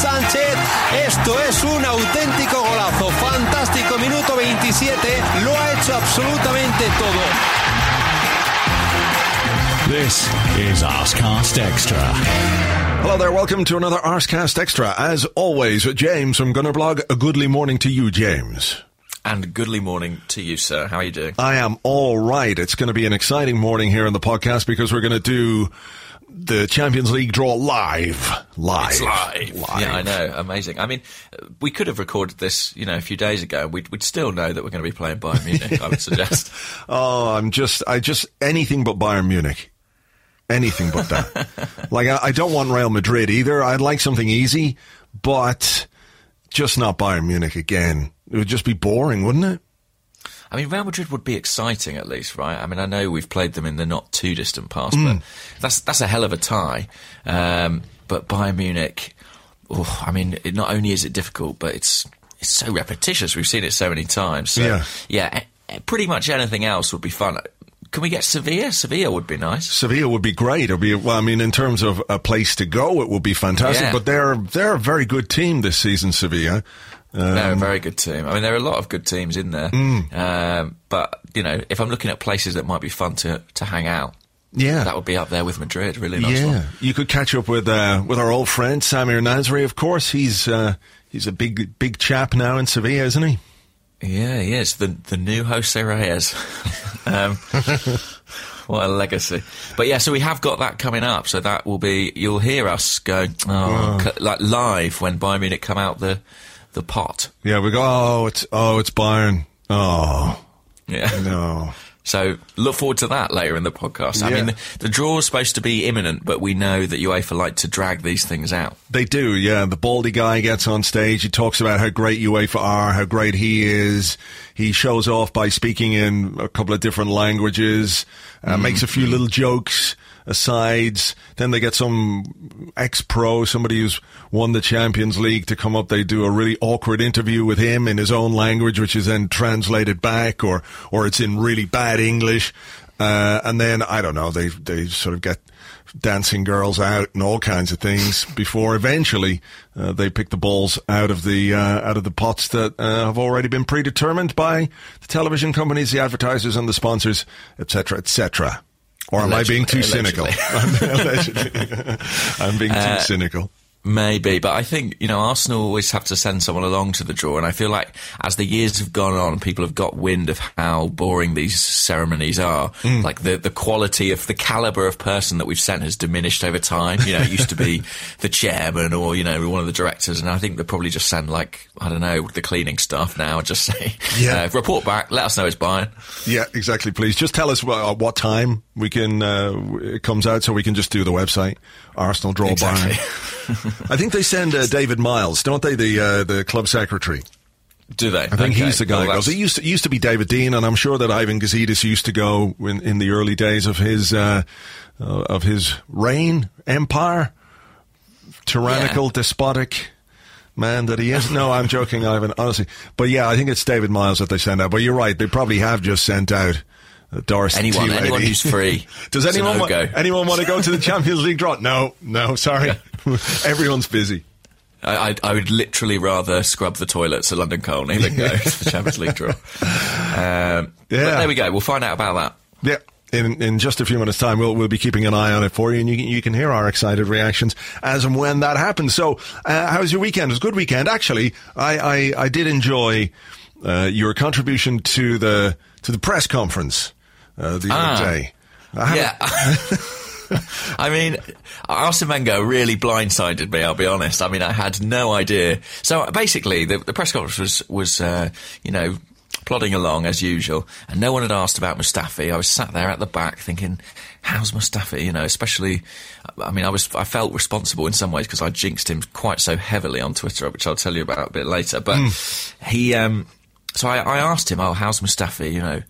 Sánchez! Esto es un auténtico golazo. Fantástico, minuto 27. Lo ha hecho absolutamente todo. This is Arscast Extra. Hello there, welcome to another Arscast Extra. As always, James from Gunnerblog, a goodly morning to you, James. And goodly morning to you, sir. How are you doing? I am all right. It's going to be an exciting morning here on the podcast because we're going to do the Champions League draw live. Live. It's live. Yeah, I know. Amazing. I mean, we could have recorded this, you know, a few days ago. We'd, we'd still know that we're going to be playing Bayern Munich, I would suggest. Oh, I'm just, I just, anything but Bayern Munich. Anything but that. like, I, I don't want Real Madrid either. I'd like something easy, but just not Bayern Munich again. It would just be boring, wouldn't it? I mean, Real Madrid would be exciting at least, right? I mean, I know we've played them in the not too distant past, Hmm. but that's that's a hell of a tie. Um, but Bayern Munich, oh, I mean, it, not only is it difficult, but it's it's so repetitious. We've seen it so many times. So, Yeah. yeah. eh, Pretty much anything else would be fun. Can we get Sevilla? Sevilla would be nice. Sevilla would be great. It'd be well. I mean, in terms of a place to go, it would be fantastic. Yeah. But they're they're a very good team this season, Sevilla. They're a very good team. I mean, there are a lot of good teams in there. Um, but you know, if I'm looking at places that might be fun to to hang out, Yeah, that would be up there with Madrid. Really nice yeah. one. You could catch up with uh, with our old friend Samir Nasri. Of course, he's uh, he's a big big chap now in Sevilla, isn't he? Yeah, he is the the new Jose Reyes. um, what a legacy! But yeah, so we have got that coming up. So that will be you'll hear us go oh, c- like live when Bayern Munich come out the the pot. Yeah, we go. Oh, it's oh, it's Bayern. Oh Yeah. no. So look forward to that later in the podcast. I Yeah. mean, the, the draw is supposed to be imminent, but we know that UEFA like to drag these things out. They do, yeah. The baldy guy gets on stage. He talks about how great UEFA are, how great he is. He shows off by speaking in a couple of different languages, uh, makes a few little jokes, asides. Then they get some ex-pro, somebody who's won the Champions League to come up. They do a really awkward interview with him in his own language, which is then translated back or, or it's in really bad English. Uh, and then, I don't know, they, they sort of get dancing girls out and all kinds of things before eventually uh, they pick the balls out of the uh, out of the pots that uh, have already been predetermined by the television companies, the advertisers, and the sponsors, etc., etc. Or am I being too Allegedly, cynical? I'm being too cynical. Maybe, but I think, you know, Arsenal always have to send someone along to the draw. And I feel like as the years have gone on, people have got wind of how boring these ceremonies are. Like the, the quality of the caliber of person that we've sent has diminished over time. You know, it used to be the chairman or, you know, one of the directors. And I think they probably just send like, I don't know, the cleaning staff now and just say, Yeah. uh, report back, let us know it's Bayern. Yeah, exactly. Please just tell us what, what time we can uh, it comes out, so we can just do the website. Arsenal draw Exactly. I think they send uh, David Miles, don't they? The uh, the club secretary. Do they? I think he's the guy. that goes. It used to, it used to be David Dein, and I'm sure that Ivan Gazidis used to go in, in the early days of his uh, uh, of his reign, empire, tyrannical, Yeah. despotic man that he is. No, I'm joking, Ivan. Honestly, but yeah, I think it's David Miles that they send out. But you're right; they probably have just sent out. Doris, Anyone, anyone who's free. Does anyone want, anyone want to go to the Champions League draw? No, no, sorry, everyone's busy. I, I would literally rather scrub the toilets at London Colney than go to the Champions League draw. Um, Yeah. But there we go. We'll find out about that. Yeah, in, in just a few minutes' time, we'll, we'll be keeping an eye on it for you, and you, can- you can hear our excited reactions as and when that happens. So, uh, how was your weekend? It was a good weekend. Actually, I, I, I did enjoy uh, your contribution to the to the press conference uh, the Ah. other day. I Yeah. I mean, Arsene Wenger really blindsided me. I'll be honest. I mean, I had no idea. So basically, the, the press conference was was uh, you know plodding along as usual, and no one had asked about Mustafi. I was sat there at the back thinking, "How's Mustafi?" You know, especially. I mean, I was I felt responsible in some ways because I jinxed him quite so heavily on Twitter, which I'll tell you about a bit later. But he. Um, so I, I asked him, "Oh, how's Mustafi?" You know,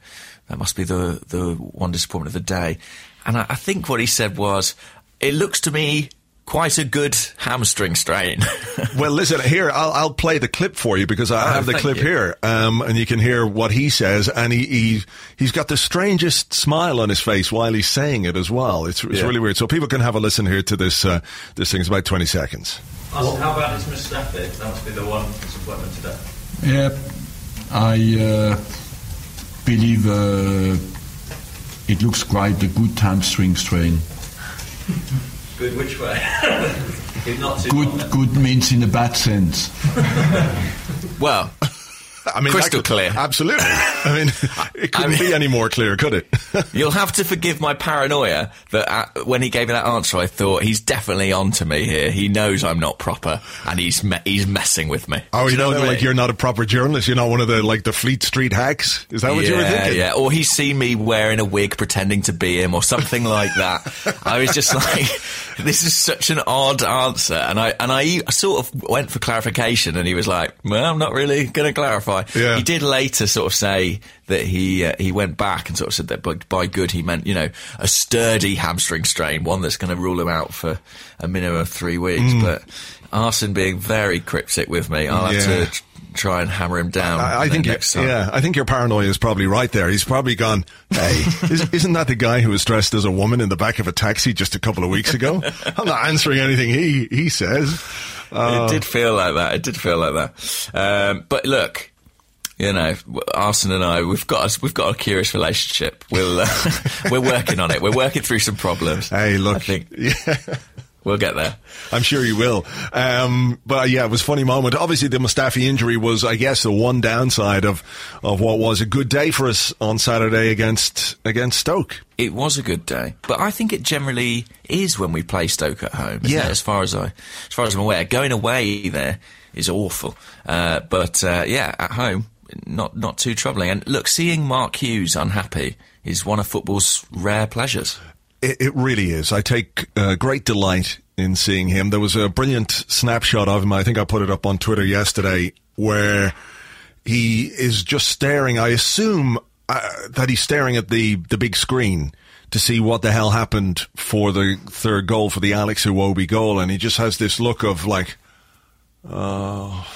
that must be the the one disappointment of the day. And I, I think what he said was, "It looks to me quite a good hamstring strain." Well, listen here. I'll, I'll play the clip for you because I Oh, have the clip you. here, um, and you can hear what he says. And he, he he's got the strangest smile on his face while he's saying it as well. It's, it's Yeah. really weird. So people can have a listen here to this. Uh, this thing. It's about twenty seconds. how about his Mustafi? That must be the one disappointment today. Yeah, I uh, believe uh, it looks quite a good hamstring strain. Good which way? Good, good means in a bad sense. Well, I mean, Crystal that could- clear. Absolutely. I mean, it couldn't mean- be any more clear, could it? You'll have to forgive my paranoia that uh, when he gave me that answer, I thought he's definitely onto me here. He knows I'm not proper, and he's me- he's messing with me. oh, Do you know, what I like mean? you're not a proper journalist. You're not one of the like the Fleet Street hacks. Is that what yeah, you were thinking? Yeah, or he's seen me wearing a wig pretending to be him or something like that. I was just like, this is such an odd answer. And I, and I e- sort of went for clarification and he was like, well, I'm not really going to clarify. Yeah. He did later sort of say that he, uh, he went back and sort of said that by, by good he meant, you know, a sturdy hamstring strain, one that's going to rule him out for a minimum of three weeks. Mm. But Arsene being very cryptic with me, I'll have Yeah. to try and hammer him down. I, I think next time. yeah, I think your paranoia is probably right there. He's probably gone. Hey, is, isn't that the guy who was dressed as a woman in the back of a taxi just a couple of weeks ago? I'm not answering anything he he says. Uh, it did feel like that. It did feel like that. Um, but look, you know, Arsene and I, we've got a, we've got a curious relationship. We'll uh, we're working on it. We're working through some problems. Hey, look, I think yeah, we'll get there. I'm sure you will. Um, but yeah, it was a funny moment. Obviously, the Mustafi injury was, I guess, the one downside of of what was a good day for us on Saturday against against Stoke. It was a good day, but I think it generally is when we play Stoke at home. Yeah. it? as far as I, as far as I'm aware, going away there is awful. Uh, but uh, yeah, at home, not not too troubling. And look, seeing Mark Hughes unhappy is one of football's rare pleasures. It, it really is. I take uh, great delight in seeing him. There was a brilliant snapshot of him. I think I put it up on Twitter yesterday where he is just staring. I assume uh, that he's staring at the, the big screen to see what the hell happened for the third goal for the Alex Iwobi goal. And he just has this look of like, oh,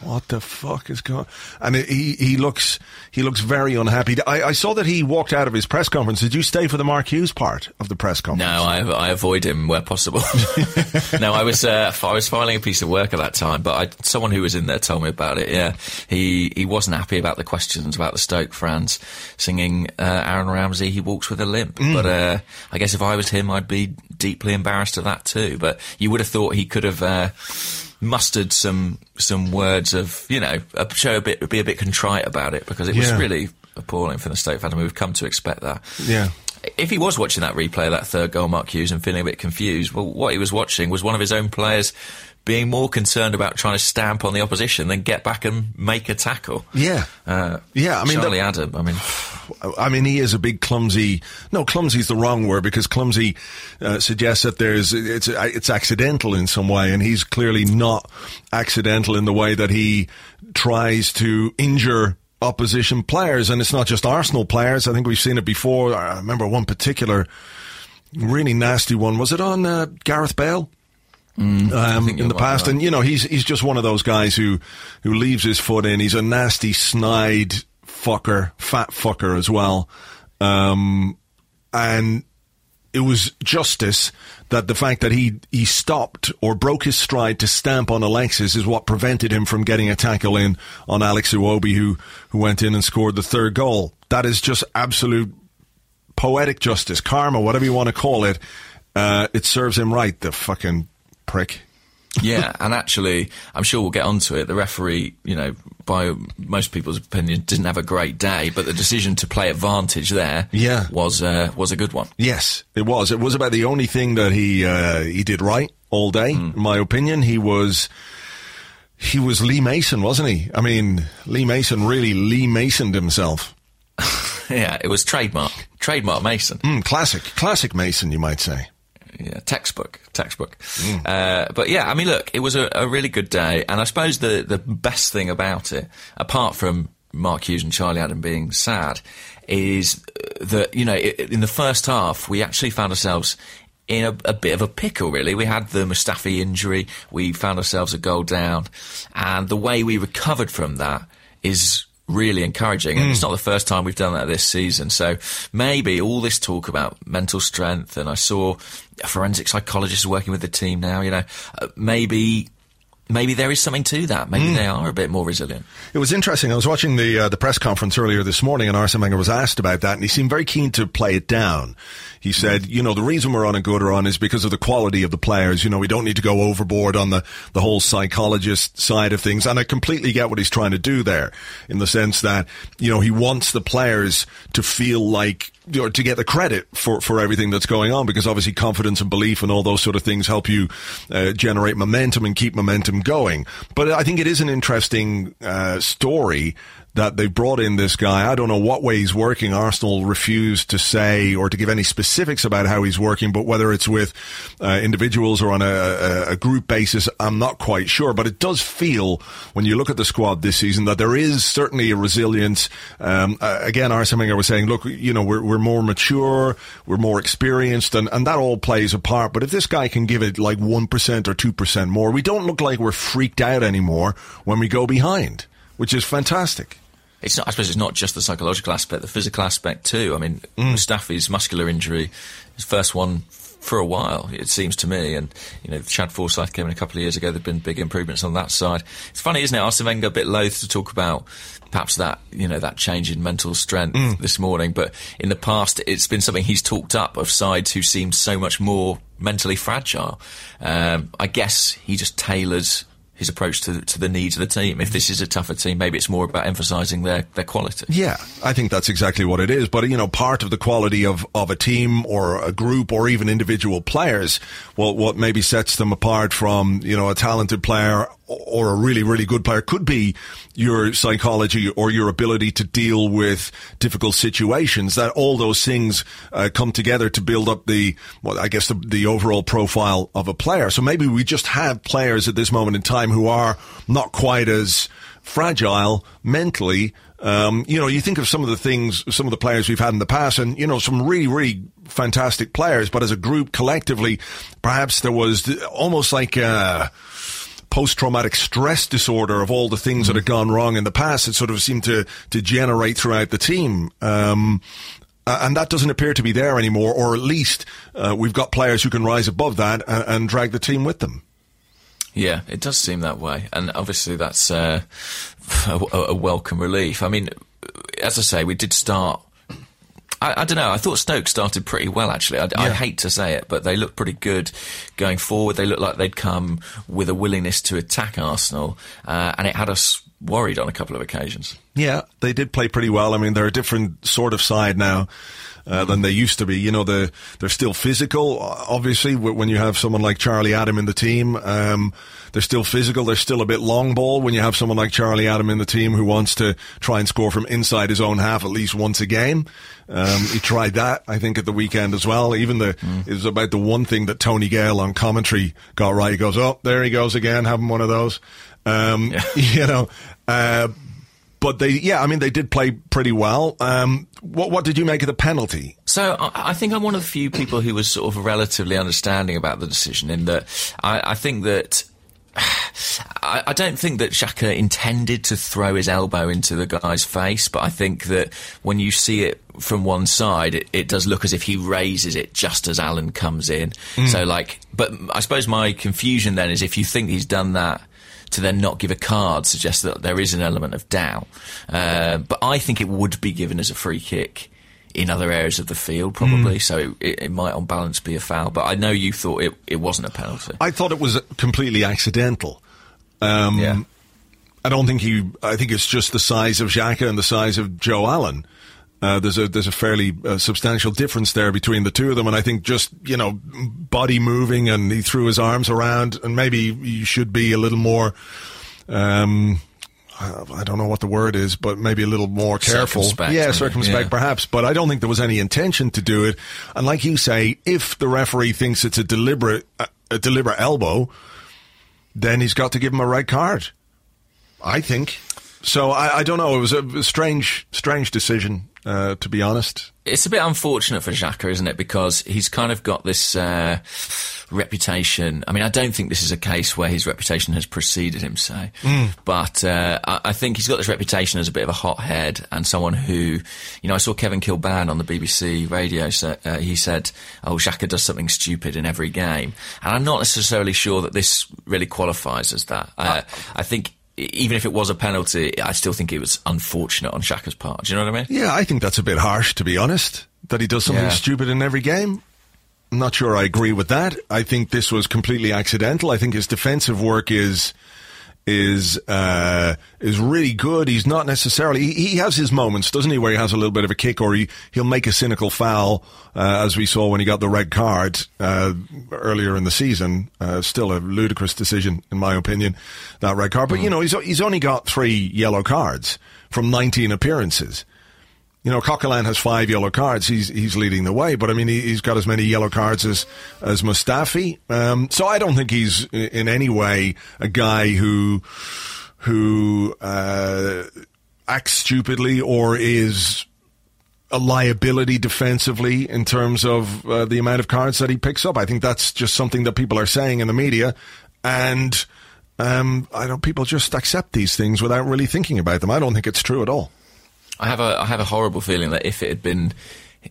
what the fuck is going And he, he looks, he looks very unhappy. I, I saw that he walked out of his press conference. Did you stay for the Mark Hughes part of the press conference? No, I, I avoid him where possible. no, I was uh, I was filing a piece of work at that time, but I, someone who was in there told me about it. Yeah, he he wasn't happy about the questions about the Stoke fans singing uh, Aaron Ramsey. He walks with a limp, Mm. but uh, I guess if I was him, I'd be deeply embarrassed of that too. But you would have thought he could have. Mustered some some words of you know show a bit be a bit contrite about it because it was Yeah. really appalling for the Stoke fans and we've come to expect that Yeah. if he was watching that replay of that third goal, Mark Hughes, and feeling a bit confused, well, what he was watching was one of his own players being more concerned about trying to stamp on the opposition than get back and make a tackle. Yeah. Uh, Yeah, I mean, Charlie the- Adam. I mean, I mean, he is a big clumsy. No, clumsy is the wrong word because clumsy uh, suggests that there's it's it's accidental in some way, and he's clearly not accidental in the way that he tries to injure opposition players, and it's not just Arsenal players. I think we've seen it before. I remember one particular really nasty one. Was it on uh, Gareth Bale? um, in the past, and you know he's he's just one of those guys who who leaves his foot in. He's a nasty, snide fucker, fat fucker as well, um, and it was justice that the fact that he he stopped or broke his stride to stamp on Alexis is what prevented him from getting a tackle in on Alex Iwobi, who who went in and scored the third goal. That is just absolute poetic justice, karma, whatever you want to call it, uh, it serves him right. The fucking prick. Yeah, and actually, I'm sure we'll get onto it. The referee, you know, by most people's opinion, didn't have a great day, but the decision to play advantage there, Yeah. was uh, was a good one. Yes, it was. It was about the only thing that he uh, he did right all day, in my opinion. He was he was Lee Mason, wasn't he? I mean, Lee Mason really Lee Masoned himself. yeah, it was trademark, trademark Mason. Mm, classic, classic Mason, you might say. Yeah, textbook, textbook. Uh, but yeah, I mean, look, it was a, a really good day, and I suppose the the best thing about it, apart from Mark Hughes and Charlie Adam being sad, is that you know i in the first half we actually found ourselves in a, a bit of a pickle. Really, we had the Mustafi injury, we found ourselves a goal down, and the way we recovered from that is really encouraging. And it's not the first time we've done that this season. So maybe all this talk about mental strength, and I saw a forensic psychologist working with the team now, you know, uh, maybe. Maybe there is something to that. Maybe they are a bit more resilient. It was interesting. I was watching the uh, the press conference earlier this morning, and Arsene Wenger was asked about that, and he seemed very keen to play it down. He said, "You know, the reason we're on a good run is because of the quality of the players. You know, we don't need to go overboard on the the whole psychologist side of things." And I completely get what he's trying to do there, in the sense that you know he wants the players to feel like or to get the credit for, for everything that's going on because obviously confidence and belief and all those sort of things help you uh, generate momentum and keep momentum going. But I think it is an interesting uh, story that they brought in this guy. I don't know what way he's working. Arsenal refused to say or to give any specifics about how he's working, but whether it's with uh, individuals or on a, a, group basis, I'm not quite sure. But it does feel, when you look at the squad this season, that there is certainly a resilience. Um, uh, again, Arsene Wenger was saying, look, you know, we're, we're more mature, we're more experienced, and, and that all plays a part. But if this guy can give it like 1% or 2% more, we don't look like we're freaked out anymore when we go behind, which is fantastic. It's not. I suppose it's not just the psychological aspect, the physical aspect too. I mean, Mustafi's muscular injury, his first one for a while, it seems to me. And you know, Shad Forsythe came in a couple of years ago. There've been big improvements on that side. It's funny, isn't it? Arsene Wenger a bit loath to talk about perhaps that you know that change in mental strength this morning, but in the past, it's been something he's talked up of sides who seemed so much more mentally fragile. Um, I guess he just tailors his approach to to the needs of the team. If this is a tougher team, maybe it's more about emphasising their their quality. Yeah, I think that's exactly what it is. But you know, part of the quality of, of a team or a group or even individual players, well, what maybe sets them apart from you know a talented player or a really really good player could be your psychology or your ability to deal with difficult situations. That all those things uh, come together to build up the well, I guess the, the overall profile of a player. So maybe we just have players at this moment in time who are not quite as fragile mentally. Um, you know, you think of some of the things, some of the players we've had in the past, and you know, some really, really fantastic players. But as a group, collectively, perhaps there was almost like post-traumatic stress disorder of all the things that had gone wrong in the past. It sort of seemed to to generate throughout the team. Um, and that doesn't appear to be there anymore, or at least uh, we've got players who can rise above that and, and drag the team with them. Yeah, it does seem that way, and obviously that's uh, a, a welcome relief. I mean, as I say, we did start. I, I don't know. I thought Stoke started pretty well, actually. I, I hate to say it, but they looked pretty good going forward. They looked like they'd come with a willingness to attack Arsenal, uh, and it had us worried on a couple of occasions. Yeah, they did play pretty well. I mean, they're a different sort of side now uh, than they used to be. You know, the, they're still physical, obviously, when you have someone like Charlie Adam in the team. Um, they're still physical. They're still a bit long ball when you have someone like Charlie Adam in the team who wants to try and score from inside his own half at least once a game. Um, he tried that, I think, at the weekend as well. Even the, it was about the one thing that Tony Gale on commentary got right. He goes, oh, there he goes again, having one of those. Um, you know, uh, but they, yeah, I mean, they did play pretty well. Um, what, what did you make of the penalty? So I, I think I'm one of the few people who was sort of relatively understanding about the decision. In that, I, I think that. I, I don't think that Xhaka intended to throw his elbow into the guy's face, but I think that when you see it from one side, it, it does look as if he raises it just as Allen comes in. So, like, but I suppose my confusion then is if you think he's done that to then not give a card suggests that there is an element of doubt. Uh, but I think it would be given as a free kick in other areas of the field, Mm. probably. So it, it might, on balance, be a foul. But I know you thought it, it wasn't a penalty. I thought it was completely accidental. Um, yeah. I don't think he. I think it's just the size of Xhaka and the size of Joe Allen. Uh, there's a there's a fairly uh, substantial difference there between the two of them, and I think just you know body moving and he threw his arms around, and maybe you should be a little more. Um, I don't know what the word is, but maybe a little more careful. Circumspect, yeah, circumspect yeah. perhaps, but I don't think there was any intention to do it. And like you say, if the referee thinks it's a deliberate a, a deliberate elbow, then he's got to give him a red card. I think. So I, I don't know. It was a, a strange, strange decision, uh, to be honest. It's a bit unfortunate for Xhaka, isn't it? Because he's kind of got this uh, reputation. I mean, I don't think this is a case where his reputation has preceded him, say. But uh, I, I think he's got this reputation as a bit of a hothead and someone who, you know, I saw Kevin Kilbane on the BBC radio. So, uh, he said, "Oh, Xhaka does something stupid in every game," and I'm not necessarily sure that this really qualifies as that. Uh, I think. Even if it was a penalty, I still think it was unfortunate on Xhaka's part. Do you know what I mean? Yeah, I think that's a bit harsh, to be honest. That he does something Yeah. stupid in every game. I'm not sure I agree with that. I think this was completely accidental. I think his defensive work is is uh, is really good. He's not necessarily. He, he has his moments, doesn't he, where he has a little bit of a kick, or he he'll make a cynical foul, uh, as we saw when he got the red card uh, earlier in the season. Uh, still a ludicrous decision, in my opinion, that red card. But you know, he's he's only got three yellow cards from 19 appearances. You know, Coquelin has five yellow cards. He's he's leading the way, but I mean, he, he's got as many yellow cards as as Mustafi. Um, so I don't think he's in any way a guy who who uh, acts stupidly or is a liability defensively in terms of uh, the amount of cards that he picks up. I think that's just something that people are saying in the media, and um, I don't. People just accept these things without really thinking about them. I don't think it's true at all. I have a I have a horrible feeling that if it had been,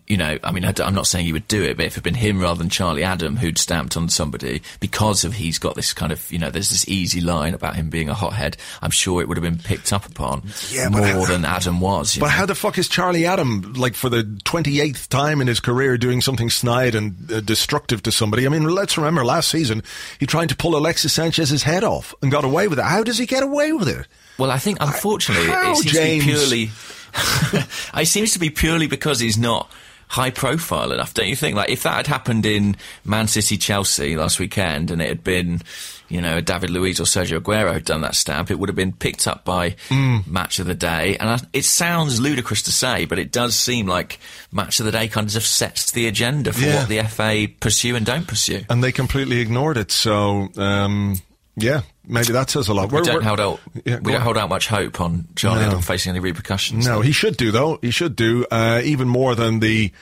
you know, I mean, I am not saying he would do it, but if it had been him rather than Charlie Adam who'd stamped on somebody because of he's got this kind of, you know, there's this easy line about him being a hothead. I'm sure it would have been picked up upon Yeah, more how- than Adam was. But know. how the fuck is Charlie Adam, like for the 28th time in his career, doing something snide and uh, destructive to somebody? I mean, let's remember last season, he tried to pull Alexis Sanchez's head off and got away with it. How does he get away with it? Well, I think unfortunately How, it seems James? purely. it seems to be purely because he's not high profile enough, don't you think? Like if that had happened in Man City Chelsea last weekend and it had been, you know, David Luiz or Sergio Aguero had done that stamp, it would have been picked up by Hmm. Match of the Day. And I, it sounds ludicrous to say, but it does seem like Match of the Day kind of sets the agenda for Yeah. what the FA pursue and don't pursue. And they completely ignored it. So, um, yeah, maybe that says a lot. We We're- don't hold out. Yeah, we don't on. hold out much hope on Charlie No. Facing any repercussions. No, he should do though. He should do uh, even more than the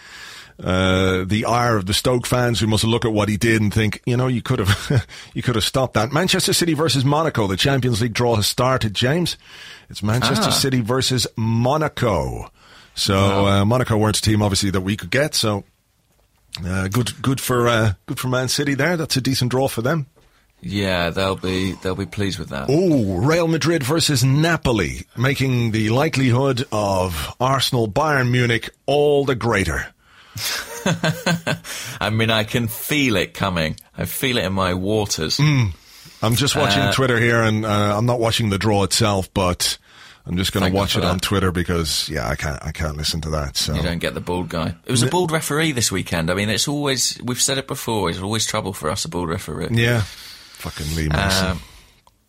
uh, the ire of the Stoke fans who must look at what he did and think, you know, you could have you could have stopped that. Manchester City versus Monaco. The Champions League draw has started. James, it's Manchester Ah. City versus Monaco. So uh, Monaco weren't a team obviously that we could get. So uh, good good for uh, good for Man City there. That's a decent draw for them. Yeah, they'll be they'll be pleased with that. Oh, Real Madrid versus Napoli, making the likelihood of Arsenal Bayern Munich all the greater. I mean, I can feel it coming. I feel it in my waters. Mm. I'm just watching Uh, Twitter here, and uh, I'm not watching the draw itself, but I'm just going to watch it on. Twitter because, yeah, I can't, I can't listen to that. So You don't get the bald guy. It was a bald referee this weekend. I mean, it's always we've said it before. It's always trouble for us, a bald referee. yeah, fucking Lee Mason. Um,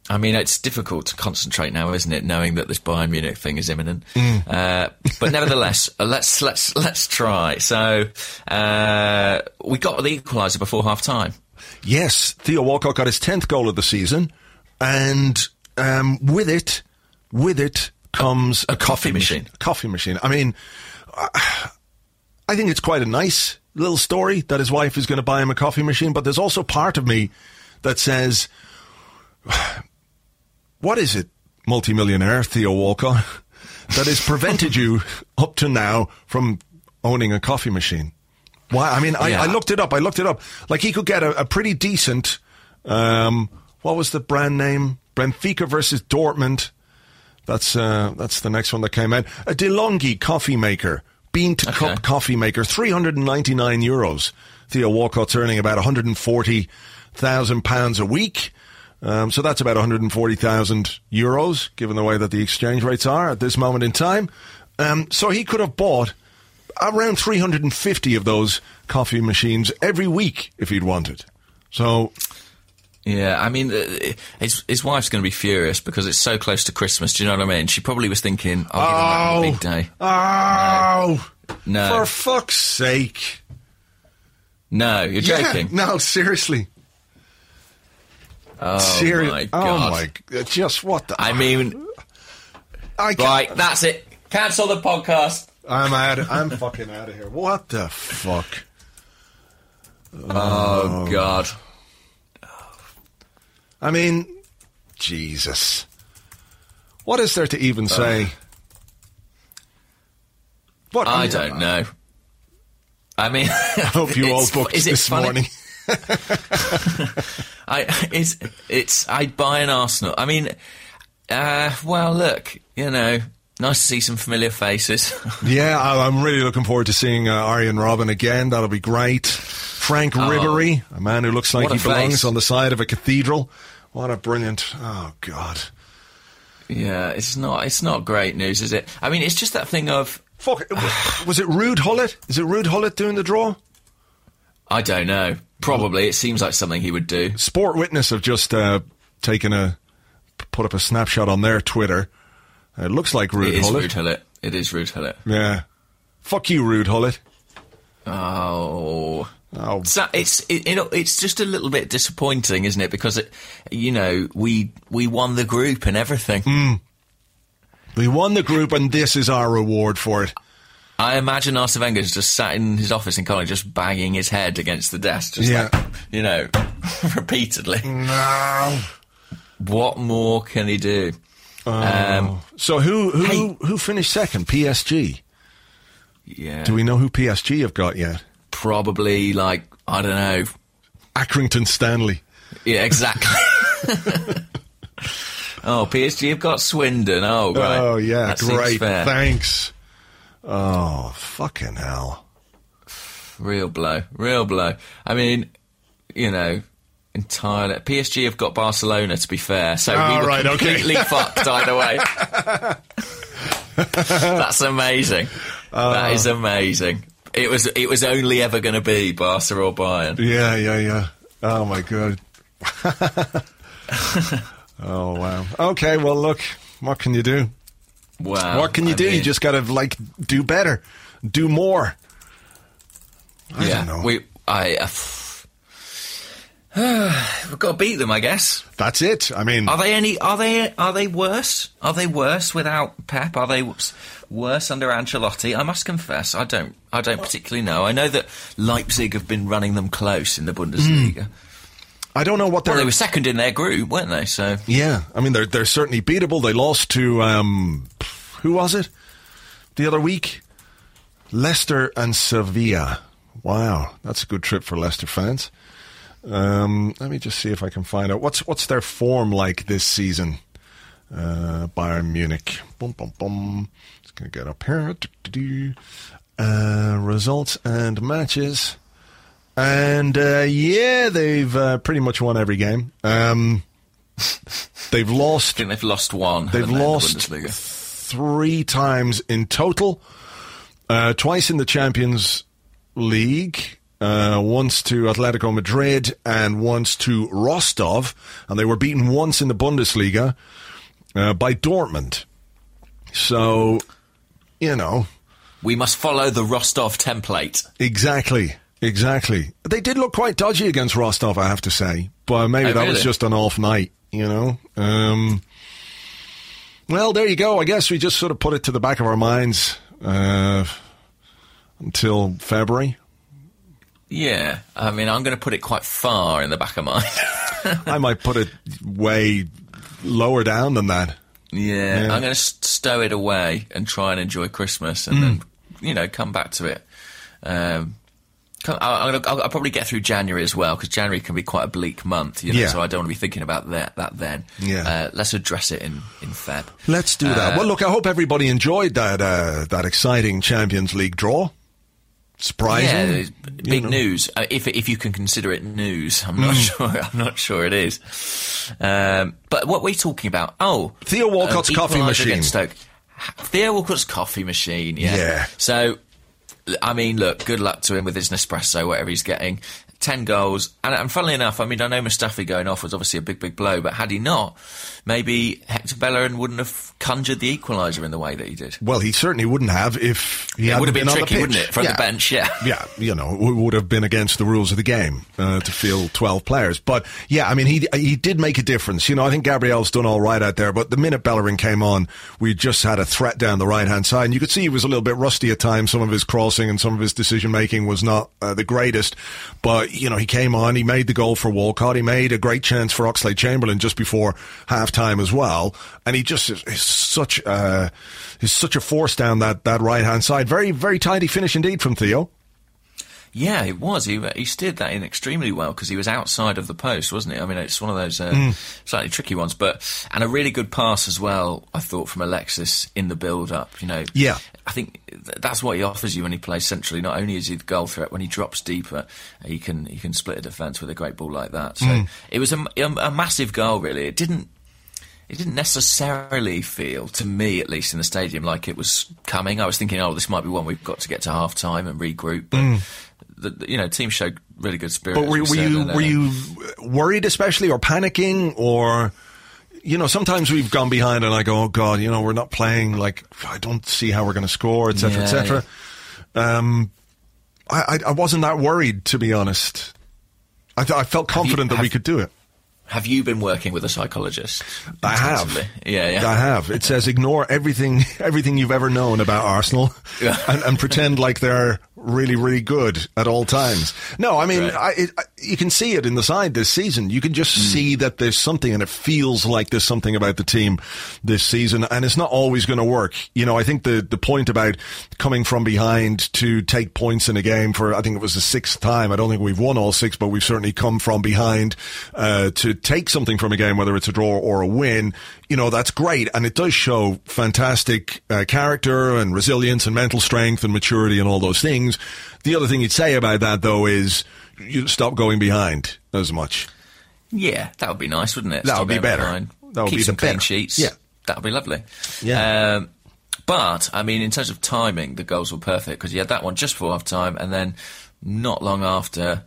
I mean, it's difficult to concentrate now, isn't it? Knowing that this Bayern Munich thing is imminent. Mm. Uh, but nevertheless, uh, let's let's let's try. So uh, we got the equaliser before half time. yes, Theo Walcott got his tenth goal of the season, and um, with it, with it comes A coffee machine. A coffee machine. I mean, I think it's quite a nice little story that his wife is going to buy him a coffee machine, but there's also part of me that says, what is it, multimillionaire Theo Walcott, that has prevented you up to now from owning a coffee machine? Why? I mean, I, Yeah. I looked it up. I looked it up. Like he could get a, a pretty decent, um, what was the brand name? Benfica versus Dortmund. That's uh, that's the next one that came out. A DeLonghi coffee maker bean to Okay. cup coffee maker, 399 euros. Theo Walcott's earning about 140,000 pounds a week. Um, so that's about 140,000 euros, given the way that the exchange rates are at this moment in time. Um, so he could have bought around 350 of those coffee machines every week if he'd wanted. So Yeah, I mean, uh, his his wife's going to be furious because it's so close to Christmas. Do you know what I mean? She probably was thinking, "I'll give him that on a big day." Oh, No. For fuck's sake. No, you're Yeah, joking. no, seriously. Oh Seri- my Oh god! my Just what the. I mean, I can't- right, that's it. Cancel the podcast. I'm out. I'm fucking out of here. What the fuck? Oh, oh, god. I mean, Jesus. What is there to even oh. say? What? I don't know. I mean, I hope you all booked is it this funny? morning. I it's it's I'd buy an Arsenal. I mean, uh, well, look, you know, nice to see some familiar faces. Yeah, I- I'm really looking forward to seeing uh, Arjen Robben again. That'll be great. Franck Ribery, a man who looks like Oh. He belongs face. on the side of a cathedral. What a brilliant! Oh God, yeah, it's not it's not great news, is it? I mean, it's just that thing of fuck! was it Ruud Gullit? Is it Ruud Gullit doing the draw? I don't know. Probably, it seems like something he would do. Sport Witness have just uh, taken a put up a snapshot on their Twitter. It looks like Ruud It is Gullit. Ruud Gullit. It is Ruud Gullit. Yeah, fuck you, Ruud Gullit. Oh. Oh, So it's it, you know it's just a little bit disappointing, isn't it? Because it, you know, we we won the group and everything. Mm. we won the group, and this is our reward for it. I imagine Arsene Wenger's just sat in his office in Colney, just banging his head against the desk, just Yeah. like you know, repeatedly. No. What more can he do? Um, So who who Hey. who finished second? PSG. yeah, Do we know who PSG have got yet? probably like I don't know. Accrington Stanley. Yeah, exactly. oh, PSG have got Swindon. Oh, right. Oh yeah, That great. Thanks. Oh fucking hell. Real blow. Real blow. I mean, you know, entirely. PSG have got Barcelona, to be fair. So Oh, we were right, okay. completely fucked either way. That's amazing. Uh. that is amazing. It was. It was only ever going to be Barca or Bayern. Yeah, yeah, yeah. Oh my god. oh wow. Okay, well look, what can you do? Wow. what can you I do? you just got to like do better, do more. I yeah. don't know. We. I. Uh, we've got to beat them, I guess. That's it. I mean, Are they any? Are they? Are they worse? Are they worse without Pep? Are they worse under Ancelotti? I must confess, I don't. I don't particularly know. I know that Leipzig have been running them close in the Bundesliga. I don't know what they're. Well, they were second in their group, weren't they? So Yeah, I mean they're they're certainly beatable. They lost to um, who was it the other week? Leicester and Sevilla. Wow, that's a good trip for Leicester fans. Um, let me just see if I can find out what's what's their form like this season. Uh, Bayern Munich. Boom, boom, boom. Just gonna get up here. Uh, results and matches. And uh, yeah, they've uh, pretty much won every game. Um, they've I lost think they've lost one. They've in the lost three times in total. Uh, twice in the Champions League, uh, once to Atletico Madrid and once to Rostov, and they were beaten once in the Bundesliga uh, by Dortmund. So, you know, We must follow the Rostov template. exactly, exactly. They did look quite dodgy against Rostov, I have to say, but maybe Oh, that was just an off night, you know. Um, well, there you go. I guess we just sort of put it to the back of our minds uh, until February. Yeah, I mean, I'm going to put it quite far in the back of mine. I might put it way lower down than that. Yeah, Yeah. I'm going to stow it away and try and enjoy Christmas, and then you know come back to it. Um, I'll, I'll, I'll, probably get through January as well because January can be quite a bleak month, you know. Yeah. So I don't want to be thinking about that that then. Yeah. Uh, let's address it in in Feb. Let's do that. Uh, well, look, I hope everybody enjoyed that uh, that exciting Champions League draw. Surprising, Yeah, big know. news. Uh, if if you can consider it news, I'm not sure. I'm not sure it is. Um, but what we're talking about? Oh, Theo Walcott's coffee machine. Stoke. Theo Walcott's coffee machine. Yeah. Yeah. So, I mean, look, good luck to him with his Nespresso, whatever he's getting. Ten goals, and, and funnily enough, I mean, I know Mustafi going off was obviously a big, big blow, but had he not, maybe Hector Bellerin wouldn't have conjured the equaliser in the way that he did. Well, he certainly wouldn't have if he It hadn't would have been on the tricky, pitch. wouldn't it, from yeah. the bench? Yeah. Yeah, you know, it would have been against the rules of the game uh, to field 12 players. But yeah, I mean, he he did make a difference. You know, I think Gabriel's done all right out there, but the minute Bellerin came on, we just had a threat down the right hand side. And you could see he was a little bit rusty at times. Some of his crossing and some of his decision making was not uh, the greatest. But, you know, he came on, he made the goal for Walcott, he made a great chance for Oxlade Chamberlain just before half time as well. And he just is, such, uh, is such a force down that, that right hand side. Very, very tidy finish indeed from Theo. Yeah, it was. He he steered that in extremely well because he was outside of the post, wasn't he? I mean, it's one of those uh, Hmm. slightly tricky ones, but and a really good pass as well. I thought from Alexis in the build-up. You know, Yeah. I think th- that's what he offers you when he plays centrally. Not only is he the goal threat, when he drops deeper, he can he can split a defence with a great ball like that. So Hmm. it was a, a, a massive goal. Really, it didn't it didn't necessarily feel, to me at least in the stadium, like it was coming. I was thinking, oh, this might be one we've got to get to half time and regroup. But the, the- you know, team showed really good spirit. Mm. But were, we were you were you worried, especially, or panicking, or you know? Sometimes we've gone behind, and I go, "Oh God, you know, we're not playing. Like, I don't see how we're going to score, etc., Yeah, etc." Um, I, I I wasn't that worried, to be honest. I, th- I felt you- confident that we could do it. Have you been working with a psychologist? I have. Yeah, yeah. I have. It says ignore everything, everything you've ever known about Arsenal, Yeah. and, and pretend like they're really, really good at all times. No, I mean, Right. I, it, I, you can see it in the side this season. You can just see that there's something, and it feels like there's something about the team this season, and it's not always going to work. You know, I think the the point about coming from behind to take points in a game for, I think it was the sixth time. I don't think we've won all six, but we've certainly come from behind uh, to take something from a game, whether it's a draw or a win. You know, that's great, and it does show fantastic uh, character and resilience and mental strength and maturity and all those things. The other thing you'd say about that, though, is you stop going behind as much. Yeah, that would be nice, wouldn't it? That would be better. behind. That would Keep be some clean better. sheets. Yeah. that would be lovely. Yeah. Um, but I mean, in terms of timing, the goals were perfect because you had that one just before half time, and then not long after,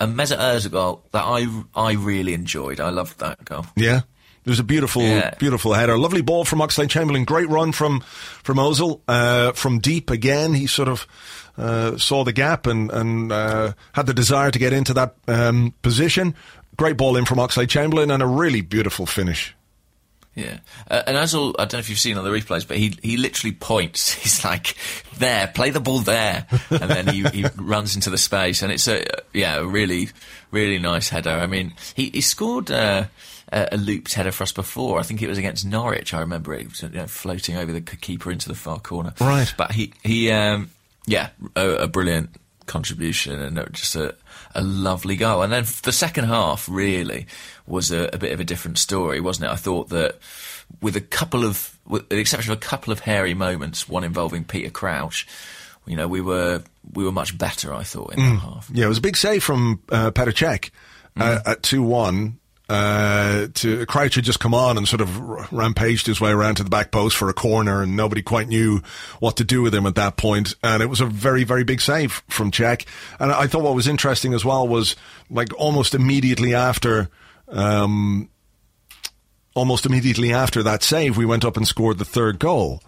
a Mesut Ozil goal that I I really enjoyed. I loved that goal. Yeah. It was a beautiful, Yeah. beautiful header. Lovely ball from Oxlade Chamberlain. Great run from from Ozil. Uh, from deep again, he sort of uh, saw the gap and and uh, had the desire to get into that um, position. Great ball in from Oxlade Chamberlain and a really beautiful finish. Yeah, uh, and Ozil, I don't know if you've seen on the replays, but he he literally points. He's like, "There, play the ball there," and then he, he runs into the space, and it's a yeah, a really really nice header. I mean, he he scored. Uh, a a looped header for us before. I think it was against Norwich. I remember it was, you know, floating over the keeper into the far corner. Right. But he he um, yeah, a, a brilliant contribution and just a a lovely goal. And then the second half really was a, a bit of a different story, wasn't it? I thought that with a couple of, with the exception of a couple of hairy moments, one involving Peter Crouch, you know, we were we were much better. I thought in that half. Yeah, it was a big save from uh, Petr Cech uh, at two one. Uh, to Crouch had just come on and sort of rampaged his way around to the back post for a corner, and nobody quite knew what to do with him at that point. And it was a very, very big save from Cech. And I thought what was interesting as well was like almost immediately after, um, almost immediately after that save, we went up and scored the third goal.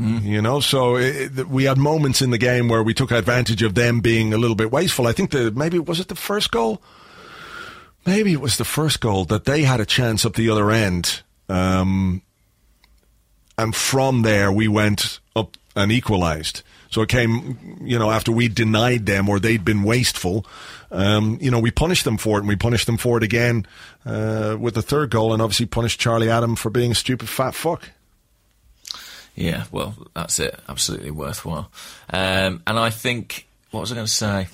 You know, so it, it- we had moments in the game where we took advantage of them being a little bit wasteful. I think the maybe was it the first goal? Maybe it was the first goal that they had a chance up the other end, um, and from there we went up and equalised. So it came, you know, after we denied them or they'd been wasteful. Um, you know, we punished them for it, and we punished them for it again uh, with the third goal, and obviously punished Charlie Adam for being a stupid fat fuck. Yeah, well, that's it. Absolutely worthwhile. Um, and I think, what was I going to say?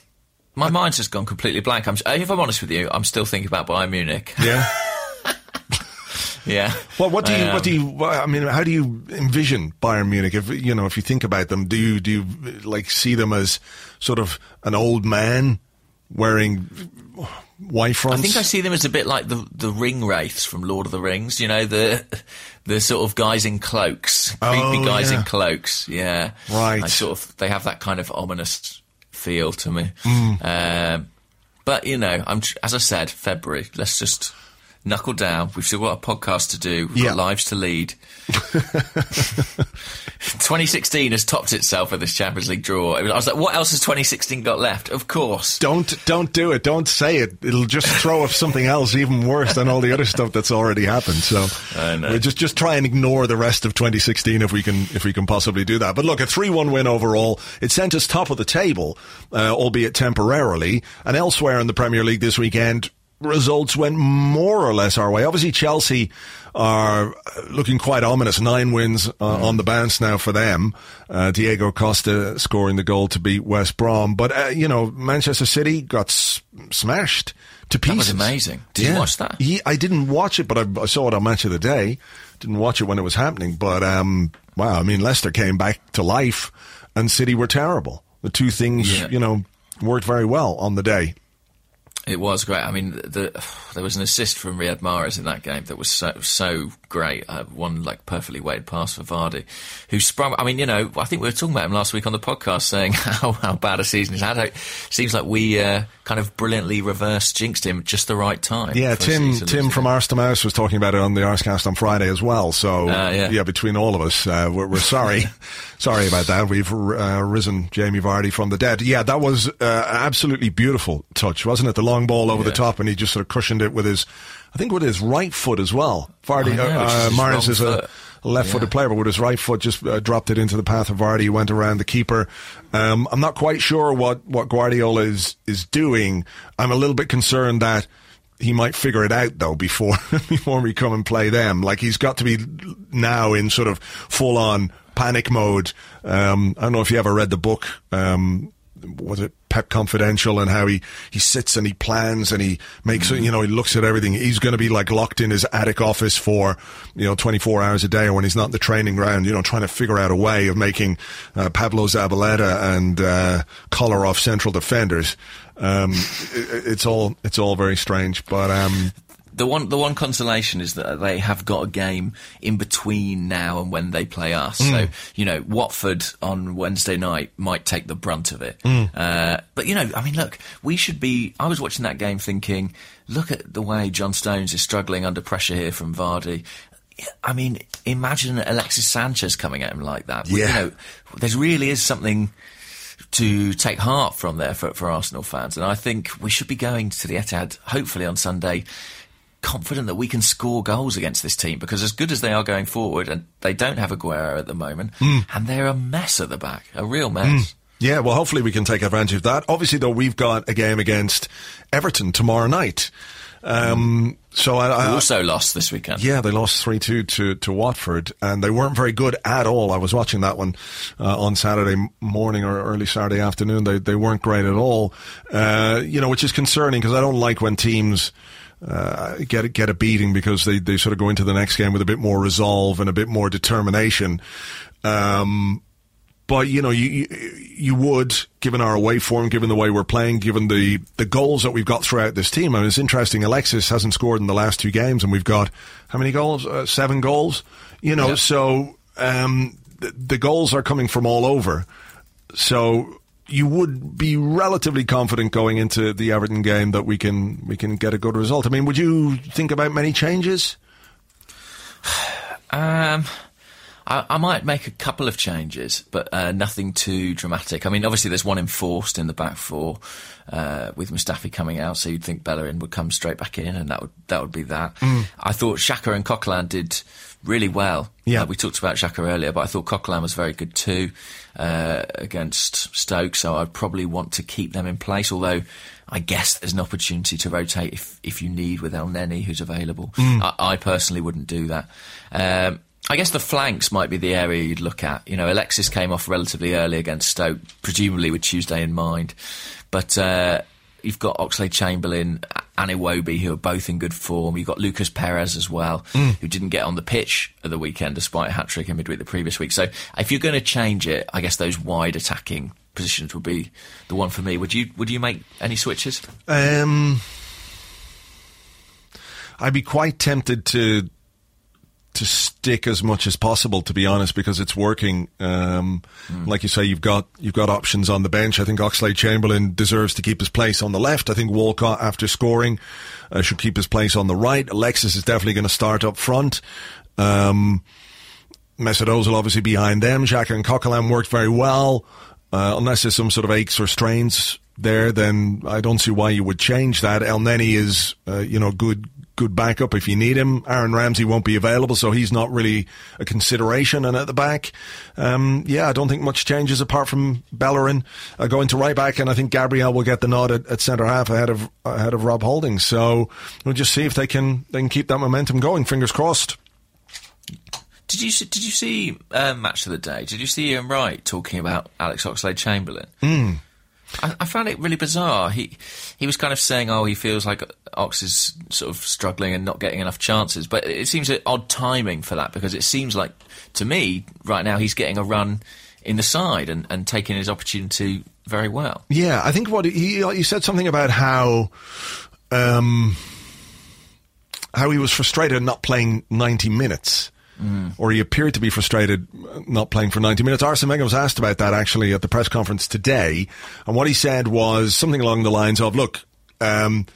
My mind's just gone completely blank. I'm, if I'm honest with you, I'm still thinking about Bayern Munich. Yeah. yeah. Well, what do you, um, what do you, I mean, how do you envision Bayern Munich? If, you know, if you think about them, do you, do you, like, see them as sort of an old man wearing white fronts? I think I see them as a bit like the the ring wraiths from Lord of the Rings. You know the the sort of guys in cloaks, creepy Oh, guys yeah. in cloaks. Yeah, Right. I sort of they have that kind of ominous feel to me. Mm. Um, but you know, I'm as I said, February. Let's just knuckle down. We've still got a podcast to do. We've Yeah. got lives to lead. 2016 has topped itself with this Champions League draw. I was like, what else has 2016 got left? Of course. Don't don't do it. Don't say it. It'll just throw up something else even worse than all the other stuff that's already happened. So I know. we just just try and ignore the rest of 2016 if we can if we can possibly do that. But look, a three-one win overall. It sent us top of the table, uh, albeit temporarily. And elsewhere in the Premier League this weekend, results went more or less our way. Obviously, Chelsea are looking quite ominous. Nine wins uh, on the bounce now for them. Uh, Diego Costa scoring the goal to beat West Brom. But, uh, you know, Manchester City got s- smashed to pieces. That was amazing. Did you watch that? Yeah, I didn't watch it, but I, I saw it on Match of the Day. Didn't watch it when it was happening. But, um, wow, I mean, Leicester came back to life and City were terrible. The two things, Yeah. you know, worked very well on the day. It was great. I mean, the, there was an assist from Riyad Mahrez in that game that was so so great. Uh, one like perfectly weighted pass for Vardy, who sprung. I mean, you know, I think we were talking about him last week on the podcast, saying how, how bad a season he's had. It seems like we uh, kind of brilliantly reverse jinxed him just the right time. Yeah, Tim season, Tim from it? Arse to Mouse was talking about it on the Arsecast on Friday as well. So Uh, yeah. between all of us, uh, we're, we're sorry, sorry about that. We've uh, risen Jamie Vardy from the dead. Yeah, that was uh, absolutely beautiful touch, wasn't it? The long ball over the top, and he just sort of cushioned it with his, I think, with his right foot as well. Vardy, I know, uh, is uh, his is a, a left-footed Yeah. player, but with his right foot just uh, dropped it into the path of Vardy. He went around the keeper. Um, I'm not quite sure what, what Guardiola is is doing. I'm a little bit concerned that he might figure it out though before before we come and play them. Like he's got to be now in sort of full on panic mode. Um, I don't know if you ever read the book. Um, was it Pep Confidential and how he, he sits and he plans and he makes it, you know, he looks at everything. He's going to be like locked in his attic office for, you know, 24 hours a day when he's not in the training ground, you know, trying to figure out a way of making uh, Pablo Zabaleta and uh, Kolarov central defenders. Um, it, it's all, it's all very strange, but, um, The one, the one consolation is that they have got a game in between now and when they play us. Mm. So you know, Watford on Wednesday night might take the brunt of it. Mm. Uh, but you know, I mean, look, we should be. I was watching that game thinking, look at the way John Stones is struggling under pressure here from Vardy. I mean, imagine Alexis Sanchez coming at him like that. Yeah. You know, there really is something to take heart from there for, for Arsenal fans. And I think we should be going to the Etihad, hopefully on Sunday, confident that we can score goals against this team because as good as they are going forward, and they don't have Aguero at the moment, and they're a mess at the back, a real mess. Yeah, well, hopefully we can take advantage of that. Obviously, though, we've got a game against Everton tomorrow night. Um, so I, I also lost this weekend. yeah, they lost three two to to Watford, and they weren't very good at all. I was watching that one uh, on Saturday morning or early Saturday afternoon. They they weren't great at all. Uh, you know, which is concerning because I don't like when teams. Uh, get get a beating because they, they sort of go into the next game with a bit more resolve and a bit more determination. Um, but you know, you, you you would, given our away form, given the way we're playing, given the the goals that we've got throughout this team. I mean, it's interesting. Alexis hasn't scored in the last two games, and we've got how many goals? Uh, seven goals. You know, Yeah. so um, the, the goals are coming from all over. So you would be relatively confident going into the Everton game that we can we can get a good result. I mean, would you think about many changes? Um, I, I might make a couple of changes, but uh, nothing too dramatic. I mean, obviously, there's one enforced in the back four uh, with Mustafi coming out, so you'd think Bellerin would come straight back in, and that would that would be that. I thought Xhaka and Coquelin did really well. Yeah. Uh, we talked about Xhaka earlier, but I thought Coquelin was very good too uh, against Stoke, so I'd probably want to keep them in place. Although I guess there's an opportunity to rotate if if you need with Elneny, who's available. I, I personally wouldn't do that. Um, I guess the flanks might be the area you'd look at. You know, Alexis came off relatively early against Stoke, presumably with Tuesday in mind. But uh, you've got Oxlade Chamberlain and Iwobi, who are both in good form. You've got Lucas Perez as well, mm. who didn't get on the pitch at the weekend despite a hat trick in midweek the previous week. So if you're going to change it, I guess those wide attacking positions would be the one for me. Would you would you make any switches? Um, I'd be quite tempted to to stick as much as possible, to be honest, because it's working. Um, mm. Like you say, you've got you've got options on the bench. I think Oxlade Chamberlain deserves to keep his place on the left. I think Walcott, after scoring, uh, should keep his place on the right. Alexis is definitely going to start up front. Um, Mesut Ozil obviously behind them. Xhaka and Coquelin worked very well. Uh, unless there's some sort of aches or strains there, then I don't see why you would change that. Elneny is, uh, you know, good good backup if you need him. Aaron Ramsey won't be available, so he's not really a consideration. And at the back, um, yeah, I don't think much changes apart from Bellerin uh, going to right back, and I think Gabriel will get the nod at, at centre half ahead of ahead of Rob Holding. So we'll just see if they can they can keep that momentum going. Fingers crossed. Did you see, did you see uh, match of the day? Did you see Ian Wright talking about Alex Oxlade Chamberlain? Mm. I, I, found it really bizarre. He he was kind of saying, "Oh, he feels like Ox is sort of struggling and not getting enough chances." But it seems an odd timing for that because it seems like to me right now he's getting a run in the side and, and taking his opportunity very well. Yeah, I think what he he said something about how. Um, how he was frustrated not playing 90 minutes Mm. Or he appeared to be frustrated not playing for 90 minutes. Arsene Wenger was asked about that actually at the press conference today. And what he said was something along the lines of, look, um,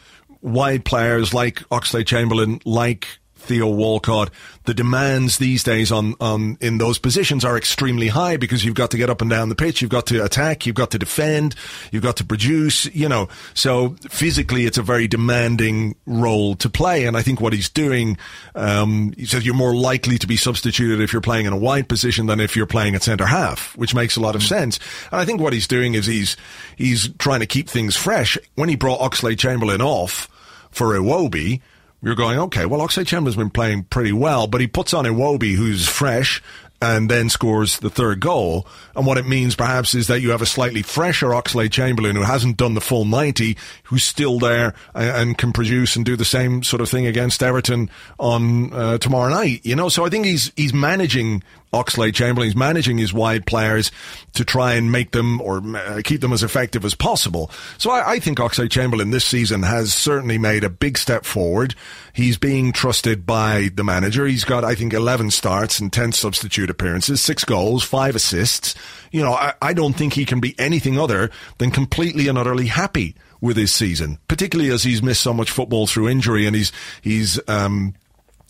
wide players like Oxlade Chamberlain, like Theo Walcott, the demands these days on, on in those positions are extremely high because you've got to get up and down the pitch, you've got to attack, you've got to defend, you've got to produce, you know. So physically, it's a very demanding role to play. And I think what he's doing, um, he says you're more likely to be substituted if you're playing in a wide position than if you're playing at centre half, which makes a lot of sense. And I think what he's doing is he's he's trying to keep things fresh. When he brought Oxlade Chamberlain off for Iwobi, you're going, okay, well, Oxlade Chamberlain's been playing pretty well, but he puts on Iwobi, who's fresh, and then scores the third goal. And what it means perhaps is that you have a slightly fresher Oxlade Chamberlain who hasn't done the full 90, who's still there and, and can produce and do the same sort of thing against Everton on uh, tomorrow night. You know, so I think he's he's managing Oxlade Chamberlain. He's managing his wide players to try and make them or uh, keep them as effective as possible. So I, I think Oxlade Chamberlain this season has certainly made a big step forward. He's being trusted by the manager. He's got, I think, 11 starts and 10 substitute appearances, six goals, five assists. You know, I, I don't think he can be anything other than completely and utterly happy with his season, particularly as he's missed so much football through injury and he's, he's, um,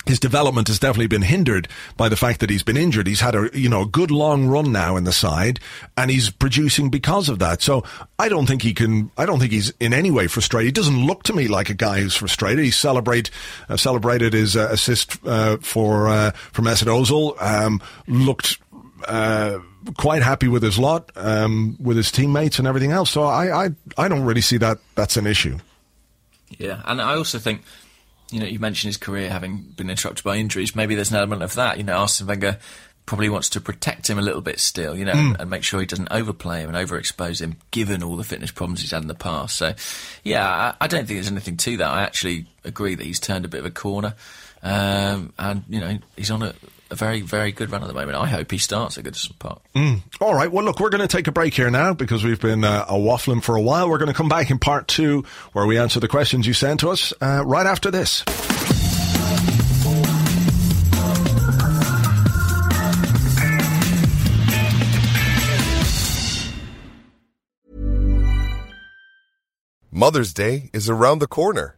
his development has definitely been hindered by the fact that he's been injured. He's had a you know a good long run now in the side, and he's producing because of that. So I don't think he can. I don't think he's in any way frustrated. He doesn't look to me like a guy who's frustrated. He celebrate uh, celebrated his uh, assist uh, for uh, for Mesut Ozil. Um, looked. Uh, quite happy with his lot, um, with his teammates and everything else. So I, I, I don't really see that that's an issue. Yeah, and I also think you know, you mentioned his career having been interrupted by injuries. Maybe there's an element of that. You know, Arsene Wenger probably wants to protect him a little bit still, you know, mm. and, and, make sure he doesn't overplay him and overexpose him, given all the fitness problems he's had in the past. So, yeah, I, I don't think there's anything to that. I actually agree that he's turned a bit of a corner, um, and you know, he's on a a very, very good run at the moment. I hope he starts at Goodison Park. Mm. All right. Well, look, we're going to take a break here now because we've been uh, a waffling for a while. We're going to come back in part two where we answer the questions you sent to us uh, right after this. Mother's Day is around the corner.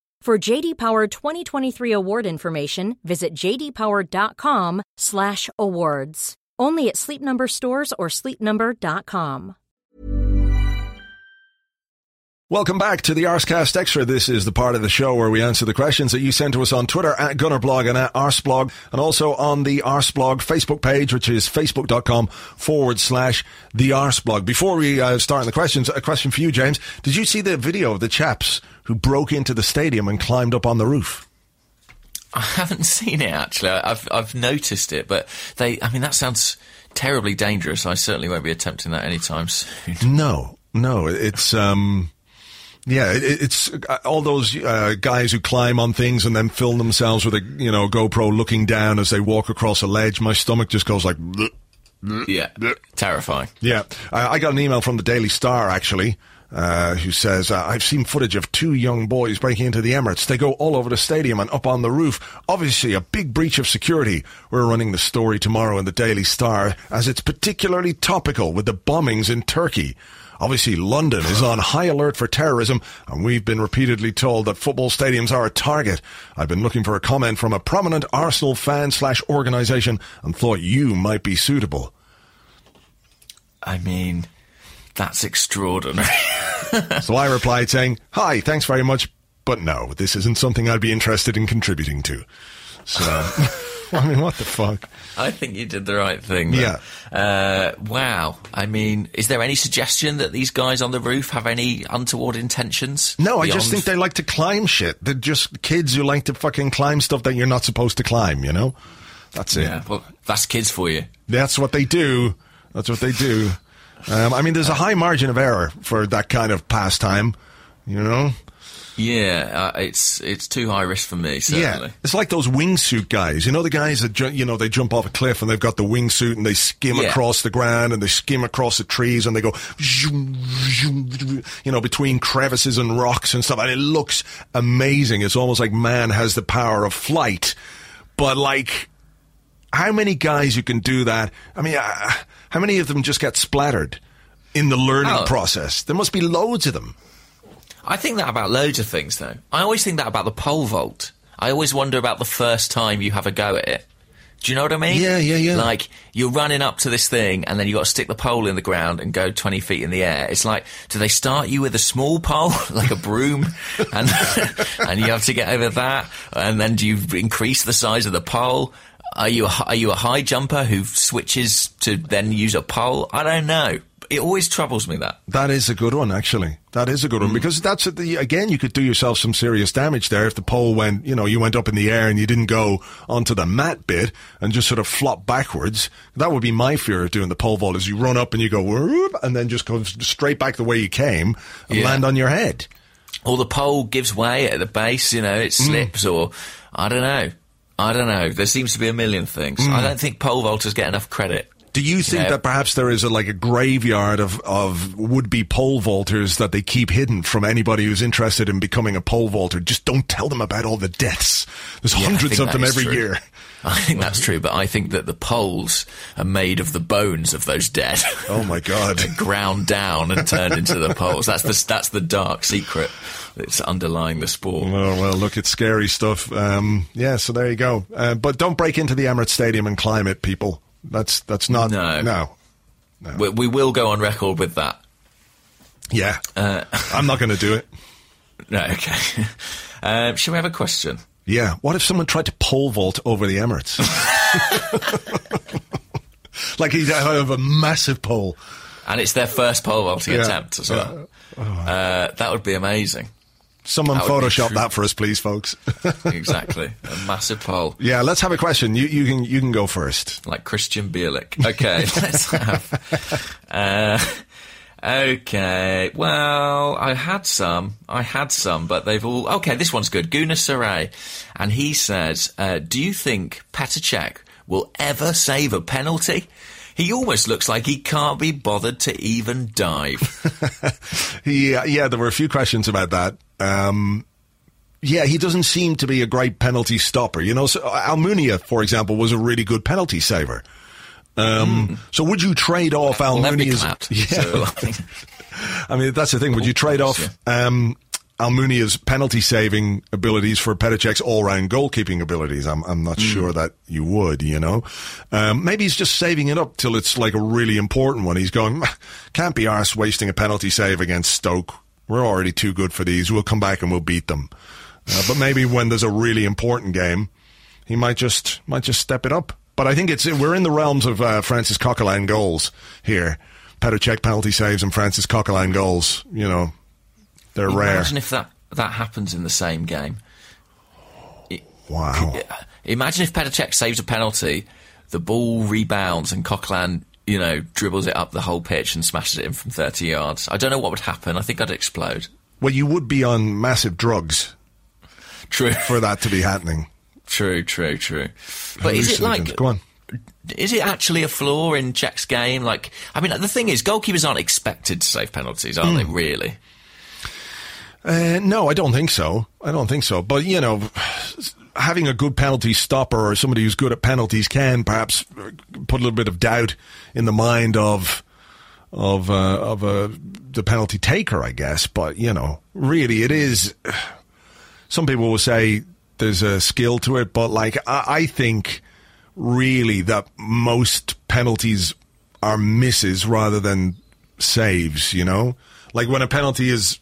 For JD Power 2023 award information, visit jdpower.com/awards. Only at Sleep Number stores or sleepnumber.com. Welcome back to the Arsecast Extra. This is the part of the show where we answer the questions that you send to us on Twitter at Gunnerblog and at Arseblog, and also on the Arseblog Facebook page, which is facebook.com forward slash the Arseblog. Before we uh, start on the questions, a question for you, James. Did you see the video of the chaps who broke into the stadium and climbed up on the roof? I haven't seen it actually. I've I've noticed it, but they. I mean, that sounds terribly dangerous. I certainly won't be attempting that anytime soon. No, no, it's um, yeah, it, it's uh, all those uh, guys who climb on things and then film themselves with a you know GoPro looking down as they walk across a ledge. My stomach just goes like. Yeah, terrifying. Yeah, I, I got an email from the Daily Star actually. Uh, who says, uh, I've seen footage of two young boys breaking into the Emirates. They go all over the stadium and up on the roof. Obviously, a big breach of security. We're running the story tomorrow in the Daily Star as it's particularly topical with the bombings in Turkey. Obviously, London is on high alert for terrorism, and we've been repeatedly told that football stadiums are a target. I've been looking for a comment from a prominent Arsenal fan slash organisation and thought you might be suitable. I mean, that's extraordinary. So I replied saying, Hi, thanks very much, but no, this isn't something I'd be interested in contributing to. So, I mean, what the fuck? I think you did the right thing. Yeah. Uh, wow. I mean, is there any suggestion that these guys on the roof have any untoward intentions? No, I just think they like to climb shit. They're just kids who like to fucking climb stuff that you're not supposed to climb, you know? That's it. Yeah, well, that's kids for you. That's what they do. That's what they do. Um, I mean, there's a high margin of error for that kind of pastime, you know? Yeah, uh, it's it's too high risk for me. Certainly. Yeah, it's like those wingsuit guys. You know the guys that ju- you know they jump off a cliff and they've got the wingsuit and they skim Yeah. across the ground and they skim across the trees and they go, zoom, zoom, zoom, you know, between crevices and rocks and stuff. And it looks amazing. It's almost like man has the power of flight, but like. How many guys who can do that? I mean, uh, how many of them just get splattered in the learning Oh. process? There must be loads of them. I think that about loads of things, though. I always think that about the pole vault. I always wonder about the first time you have a go at it. Do you know what I mean? Yeah, yeah, yeah. Like you're running up to this thing, and then you got to stick the pole in the ground and go 20 feet in the air. It's like, do they start you with a small pole, like a broom, and and you have to get over that, and then do you increase the size of the pole? Are you a, are you a high jumper who switches to then use a pole? I don't know. It always troubles me that. That is a good one, actually. That is a good Mm. one because that's at the, again, you could do yourself some serious damage there if the pole went, you know, you went up in the air and you didn't go onto the mat bit and just sort of flop backwards. That would be my fear of doing the pole vault is you run up and you go whoop, and then just go straight back the way you came and Yeah. land on your head. or the pole gives way at the base, you know, it Mm. slips, or I don't know. I don't know. There seems to be a million things. Mm. I don't think pole vaulters get enough credit. Do you think that perhaps there is a, like a graveyard of, of would-be pole vaulters that they keep hidden from anybody who's interested in becoming a pole vaulter? Just don't tell them about all the deaths. There's Yeah, hundreds of them every true. year. I think that's true, but I think that the poles are made of the bones of those dead. Oh my God. ground down and turned into the poles. That's the that's the dark secret that's underlying the sport. Well, well, look, it's scary stuff. Um, yeah, so there you go. Uh, but don't break into the Emirates Stadium and climb it, people. That's that's not No. no. We, we will go on record with that. Yeah, Uh, I'm not going to do it. No, okay. Um, shall we have a question? Yeah, what if someone tried to pole vault over the Emirates? like he'd have a massive pole. And it's their first pole vaulting Yeah, attempt as well. Uh, that would be amazing. Someone That Photoshop that for us, please, folks. Exactly, a massive pole. yeah, let's have a question. You you can you can go first. like Krystian Bielik. Okay, let's have. Uh, okay, well, I had some. I had some, but they've all. Okay, this one's good. Guna Saray. And he says, uh, Do you think Petr Cech will ever save a penalty? he almost looks like he can't be bothered to even dive. Yeah, yeah, there were a few questions about that. Um, yeah, he doesn't seem to be a great penalty stopper. You know, so Almunia, for example, was a really good penalty saver. Um, So would you trade off. Well, Almunia's? Yeah, so, I think- I mean that's the thing. Would you trade off um, Almunia's penalty saving abilities for Petr Cech's all round goalkeeping abilities? I'm I'm not sure that you would. You know, um, maybe he's just saving it up till it's like a really important one. He's going, can't be arse wasting a penalty save against Stoke. We're already too good for these. We'll come back and we'll beat them. Uh, but maybe when there's a really important game, he might just might just step it up. But I think it's we're in the realms of uh, Francis Coquelin goals here. Petr penalty saves and Francis Coquelin goals. You know, they're rare. Imagine if that that happens in the same game. Wow. Imagine if Petr Cech saves a penalty, the ball rebounds and Coquelin, you know, dribbles it up the whole pitch and smashes it in from 30 yards. I don't know what would happen. I think I'd explode. Well, you would be on massive drugs True. for that to be happening. True, true, true. But is it like Go on. is it actually a flaw in Cech's game? Like, I mean, the thing is, goalkeepers aren't expected to save penalties, are Hmm. they? Really? Uh, no, I don't think so. I don't think so. But you know, having a good penalty stopper or somebody who's good at penalties can perhaps put a little bit of doubt in the mind of of uh, of uh, the penalty taker, I guess. But you know, really, it is. Some people will say there's a skill to it, but like I, I think really that most penalties are misses rather than saves. You know, like when a penalty is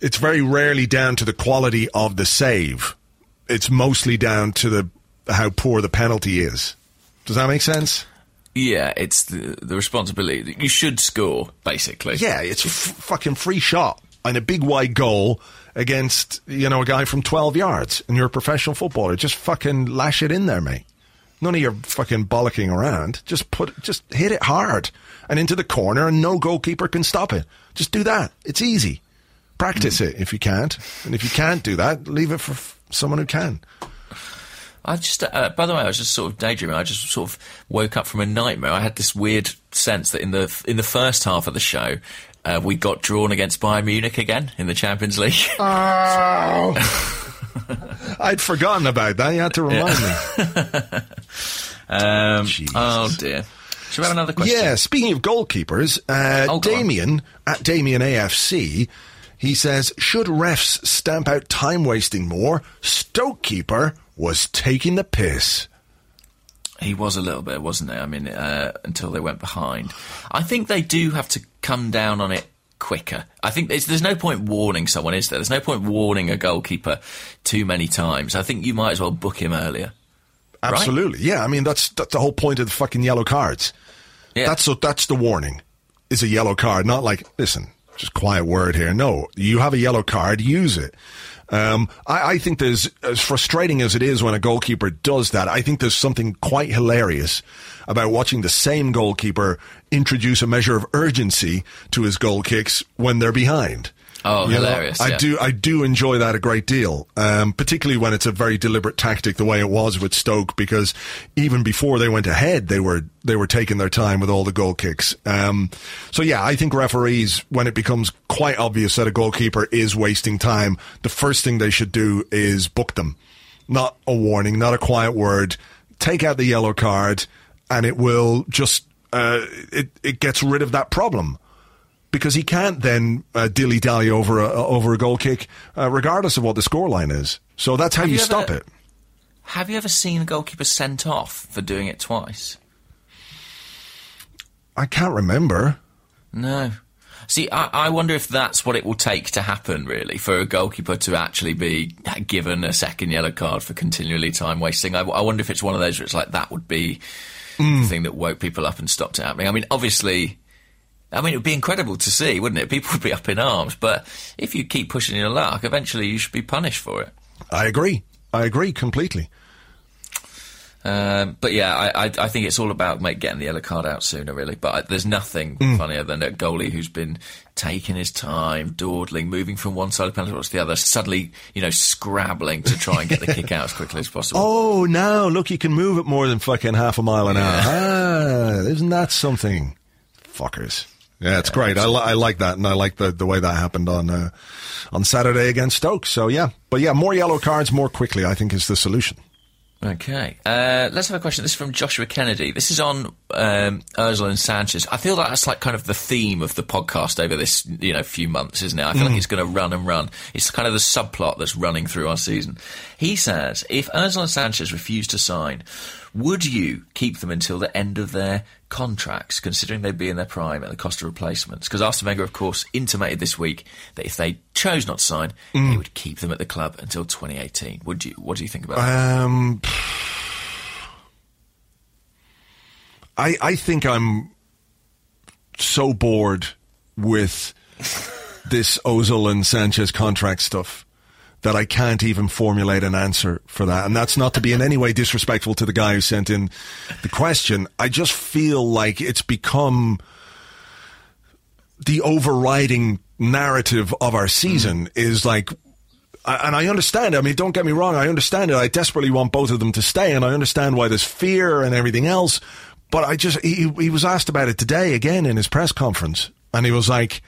it's very rarely down to the quality of the save. It's mostly down to the how poor the penalty is. Does that make sense? Yeah, it's the, the responsibility. that You should score, basically. Yeah, it's a f- fucking free shot and a big wide goal against you know a guy from twelve yards, and you're a professional footballer. Just fucking lash it in there, mate. None of your fucking bollocking around. Just put, just hit it hard and into the corner, and no goalkeeper can stop it. Just do that. It's easy. Practice it if you can't, and if you can't do that, leave it for f- someone who can. I just, uh, by the way, I was just sort of daydreaming. I just sort of woke up from a nightmare. I had this weird sense that in the in the first half of the show, uh, we got drawn against Bayern Munich again in the Champions League. Oh. I'd forgotten about that. You had to remind me. um, oh dear. Should we have another question? Yeah, speaking of goalkeepers, uh, Oh, on. Damien at Damien AFC, he says, should refs stamp out time wasting more? Stoke keeper was taking the piss. He was a little bit, wasn't he? I mean, uh, until they went behind. I think they do have to come down on it quicker. I think there's, there's no point warning someone, is there? There's no point warning a goalkeeper too many times. I think you might as well book him earlier. Right? Absolutely, yeah. I mean, that's that's the whole point of the fucking yellow cards. Yeah. That's so that's the warning. Is a yellow card, not like listen, just quiet word here. No, you have a yellow card, use it. Um, I, I think there's as frustrating as it is when a goalkeeper does that. I think there's something quite hilarious about watching the same goalkeeper introduce a measure of urgency to his goal kicks when they're behind. Oh, You know, hilarious, I yeah. do I do enjoy that a great deal, um, particularly when it's a very deliberate tactic, the way it was with Stoke, because even before they went ahead, they were they were taking their time with all the goal kicks. Um, so yeah, I think referees, when it becomes quite obvious that a goalkeeper is wasting time, the first thing they should do is book them, not a warning, not a quiet word. Take out the yellow card, and it will just uh, it it gets rid of that problem because he can't then uh, dilly dally over a over a goal kick, uh, regardless of what the scoreline is. So that's how you, you stop ever- it. Have you ever seen a goalkeeper sent off for doing it twice? I can't remember. No. See, I, I wonder if that's what it will take to happen, really, for a goalkeeper to actually be given a second yellow card for continually time wasting. I, I wonder if it's one of those where it's like that would be the thing that woke people up and stopped it happening. I mean, obviously, I mean, it would be incredible to see, wouldn't it? People would be up in arms, but if you keep pushing your luck, eventually you should be punished for it. I agree. I agree completely. Um, but yeah, I, I, I think it's all about make, getting the yellow card out sooner, really. But I, there's nothing Mm. funnier than a goalie who's been taking his time, dawdling, moving from one side of the penalty box to the other, suddenly, you know, scrabbling to try and get the kick out as quickly as possible. Oh, now look, you can move it more than fucking half a mile an hour. Ah, isn't that something? Fuckers. Yeah, it's great. I, li- I like that, and I like the, the way that happened on uh, on Saturday against Stoke. So yeah, but yeah, more yellow cards more quickly. I think is the solution. Okay, uh, let's have a question. This is from Joshua Kennedy. This is on um, Ozil and Sanchez. I feel like that's like kind of the theme of the podcast over this you know few months, isn't it? I feel like it's going to run and run. It's kind of the subplot that's running through our season. He says, if Ozil and Sanchez refuse to sign, would you keep them until the end of their contracts, considering they'd be in their prime at the cost of replacements? Because Arsene Wenger, of course, intimated this week that if they chose not to sign, he would keep them at the club until 2018. Would you? What do you think about that? Um, I I think I'm so bored with this Ozil and Sanchez contract stuff that I can't even formulate an answer for that. And that's not to be in any way disrespectful to the guy who sent in the question. I just feel like it's become the overriding narrative of our season mm. is like and I understand. it. I mean, don't get me wrong. I understand it. I desperately want both of them to stay, and I understand why there's fear and everything else. But I just he, he was asked about it today again in his press conference, and he was like,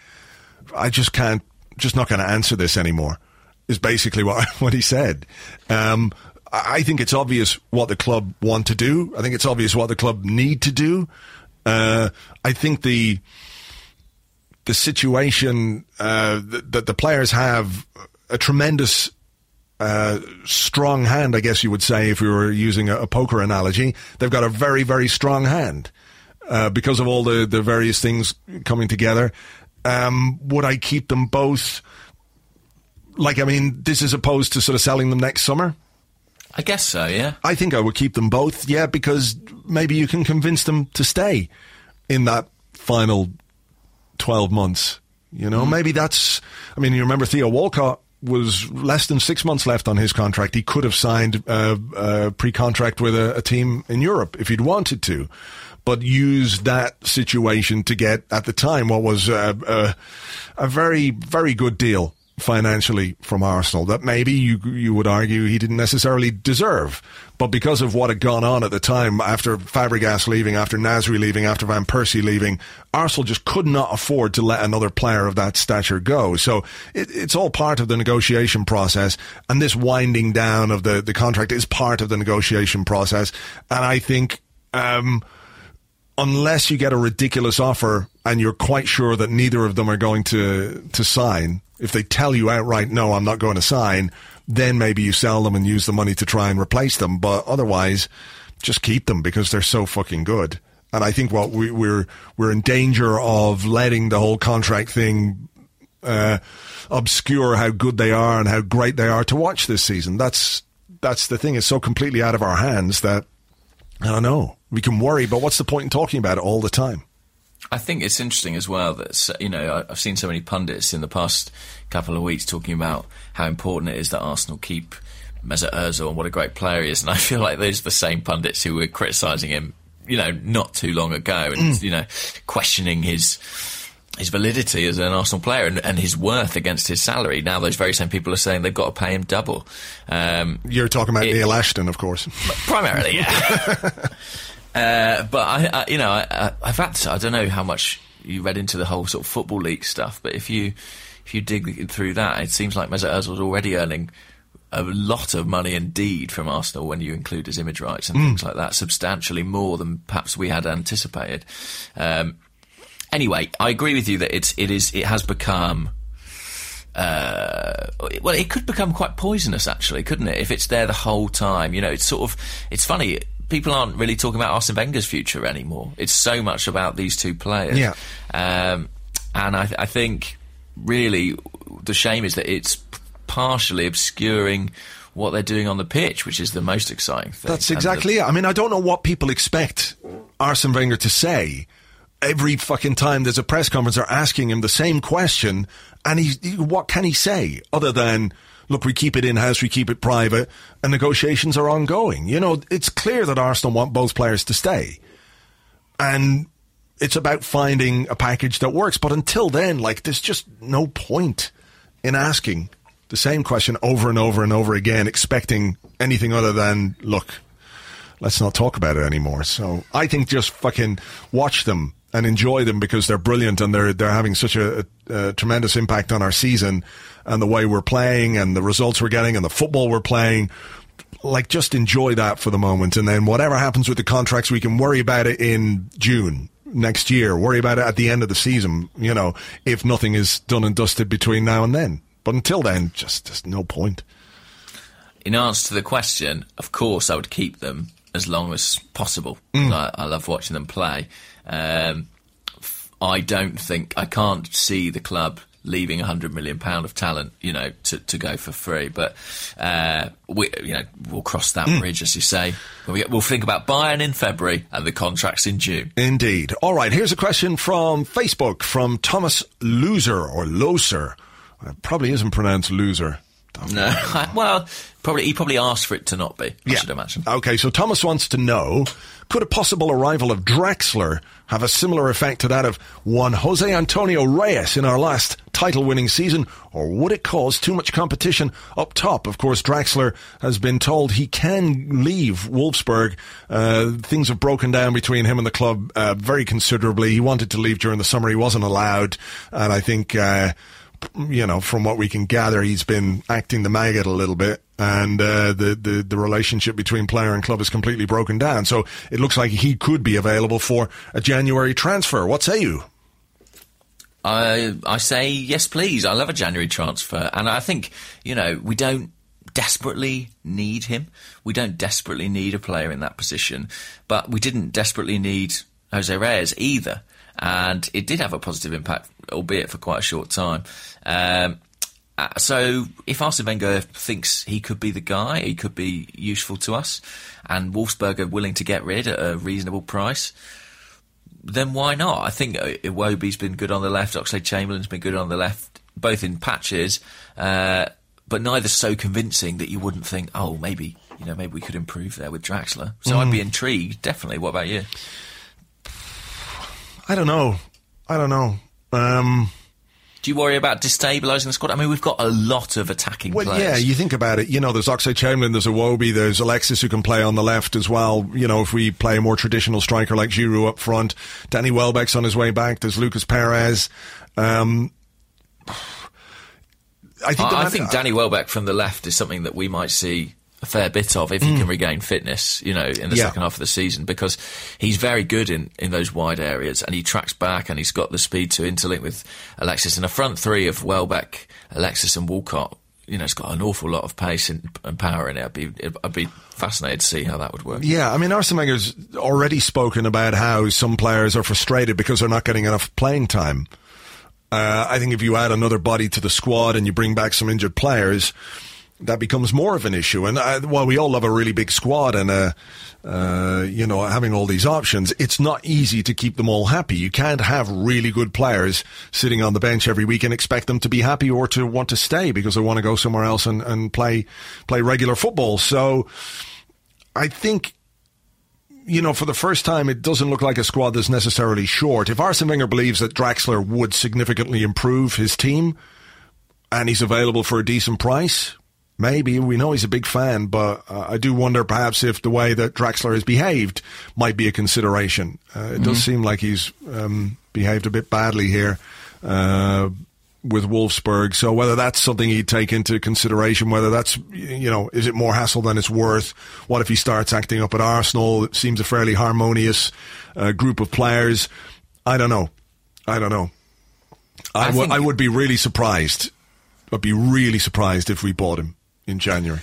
"I just can't, just not going to answer this anymore." Is basically what what he said. Um, I think it's obvious what the club want to do. I think it's obvious what the club need to do. Uh, I think the the situation uh, that, that the players have a tremendous uh, strong hand, I guess you would say, if we were using a, a poker analogy. They've got a very, very strong hand uh, because of all the, the various things coming together. Um, would I keep them both? Like, I mean, this is opposed to sort of selling them next summer. I guess so. Yeah. I think I would keep them both, yeah, because maybe you can convince them to stay in that final 12 months. You know, mm. maybe that's, I mean, you remember Theo Walcott was less than six months left on his contract. He could have signed a, a pre contract with a, a team in Europe if he'd wanted to, but used that situation to get, at the time, what was a, a very, very good deal financially from Arsenal that maybe you you would argue he didn't necessarily deserve. But because of what had gone on at the time, after Fabregas leaving, after Nasri leaving, after Van Persie leaving, Arsenal just could not afford to let another player of that stature go. So it, it's all part of the negotiation process, and this winding down of the, the contract is part of the negotiation process. And I think um, unless you get a ridiculous offer and you're quite sure that neither of them are going to to sign, if they tell you outright, no, I'm not going to sign, then maybe you sell them and use the money to try and replace them. But otherwise, just keep them because they're so fucking good. And I think what we, we're we're in danger of letting the whole contract thing uh, obscure how good they are and how great they are to watch this season. That's that's the thing. It's so completely out of our hands that I don't know. We can worry, but what's the point in talking about it all the time? I think it's interesting as well that you know I've seen so many pundits in the past couple of weeks talking about how important it is that Arsenal keep Mesut Ozil and what a great player he is, and I feel like those are the same pundits who were criticising him, you know, not too long ago, and you know, questioning his his validity as an Arsenal player and, and his worth against his salary. Now those very same people are saying they've got to pay him double. Um, You're talking about It- Neil Ashton, of course. primarily, yeah. uh, but I, I, you know, I, I, I've had to, I don't know how much you read into the whole sort of Football Leaks stuff, but if you if you dig through that, it seems like Mesut Ozil's already earning a lot of money indeed from Arsenal when you include his image rights and things like that, substantially more than perhaps we had anticipated. Um, anyway, I agree with you that it's it is it has become uh, well, it could become quite poisonous, actually, couldn't it? If it's there the whole time, you know, it's sort of, it's funny. People aren't really talking about Arsene Wenger's future anymore. It's so much about these two players. Yeah. Um, and I, I think really the shame is that it's partially obscuring what they're doing on the pitch, which is the most exciting thing. That's And the- exactly it. I mean, I don't know what people expect Arsene Wenger to say. Every fucking time there's a press conference, they're asking him the same question, and he- what can he say other than, "Look, we keep it in house, we keep it private, and negotiations are ongoing." You know, it's clear that Arsenal want both players to stay, and it's about finding a package that works. But until then, like, there's just no point in asking the same question over and over and over again, expecting anything other than, look, let's not talk about it anymore. So I think just fucking watch them and enjoy them because they're brilliant and they're they're having such a, a, a, tremendous impact on our season and the way we're playing and the results we're getting and the football we're playing. Like just enjoy that for the moment, and then whatever happens with the contracts, we can worry about it in June next year. Worry about it at the end of the season. You know, if nothing is done and dusted between now and then. But until then, just there's no point. In answer to the question, of course, I would keep them as long as possible. Mm. I, I, love watching them play. Um, I don't think I can't see the club leaving a hundred million pound of talent, you know, to, to go for free. But uh, we, you know, we'll cross that mm. bridge, as you say. We'll, we'll think about Bayern in February and the contracts in June. Indeed. All right. Here's a question from Facebook from Thomas Loser or Loser. It probably isn't pronounced loser. No, well, probably he probably asked for it to not be. I yeah. should imagine. Okay, so Thomas wants to know: Could a possible arrival of Draxler have a similar effect to that of one Jose Antonio Reyes in our last title-winning season, or would it cause too much competition up top? Of course, Draxler has been told he can leave Wolfsburg. Uh, things have broken down between him and the club uh, very considerably. He wanted to leave during the summer, he wasn't allowed, and I think. Uh, you know, from what we can gather, he's been acting the maggot a little bit, and uh, the, the the relationship between player and club is completely broken down. So it looks like he could be available for a January transfer. What say you? I I say yes, please. I love a January transfer, and I think you know we don't desperately need him. We don't desperately need a player in that position, but we didn't desperately need Jose Reyes either and it did have a positive impact, albeit for quite a short time. Um, uh, so if Arsene Wenger thinks he could be the guy, he could be useful to us, and Wolfsburg are willing to get rid at a reasonable price, then why not? I think Iwobi's been good on the left, Oxlade Chamberlain's been good on the left, both in patches, uh, but neither so convincing that you wouldn't think, oh, maybe you know maybe we could improve there with Draxler. So mm. I'd be intrigued, definitely. What about you? I don't know. I don't know. Um, do you worry about destabilising the squad? I mean, we've got a lot of attacking well, players. yeah, you think about it. You know, there's Oxlade Chamberlain, there's Iwobi, there's Alexis who can play on the left as well. You know, if we play a more traditional striker like Giroud up front, Danny Welbeck's on his way back. There's Lucas Perez. Um, I think, I, I think Danny Welbeck from the left is something that we might see a fair bit of if he mm. can regain fitness, you know, in the yeah. second half of the season because he's very good in, in those wide areas and he tracks back and he's got the speed to interlink with Alexis. And a front three of Welbeck, Alexis, and Walcott, you know, it's got an awful lot of pace and, and power in it. I'd be, I'd be fascinated to see how that would work. Yeah, I mean, Arsene Wenger's already spoken about how some players are frustrated because they're not getting enough playing time. Uh, I think if you add another body to the squad and you bring back some injured players, that becomes more of an issue. And uh, while we all love a really big squad and uh, uh, you know having all these options, it's not easy to keep them all happy. You can't have really good players sitting on the bench every week and expect them to be happy or to want to stay because they want to go somewhere else and, and play play regular football. So I think. You know, for the first time, it doesn't look like a squad that's necessarily short. If Arsene Wenger believes that Draxler would significantly improve his team, and he's available for a decent price, Maybe we know he's a big fan, but uh, I do wonder perhaps if the way that Draxler has behaved might be a consideration. Uh, it mm-hmm. does seem like he's um, behaved a bit badly here uh, with Wolfsburg. So whether that's something he'd take into consideration, whether that's you know, is it more hassle than it's worth? What if he starts acting up at Arsenal? It seems a fairly harmonious uh, group of players. I don't know. I don't know. I, I, w- I would be really surprised. I'd be really surprised if we bought him in January.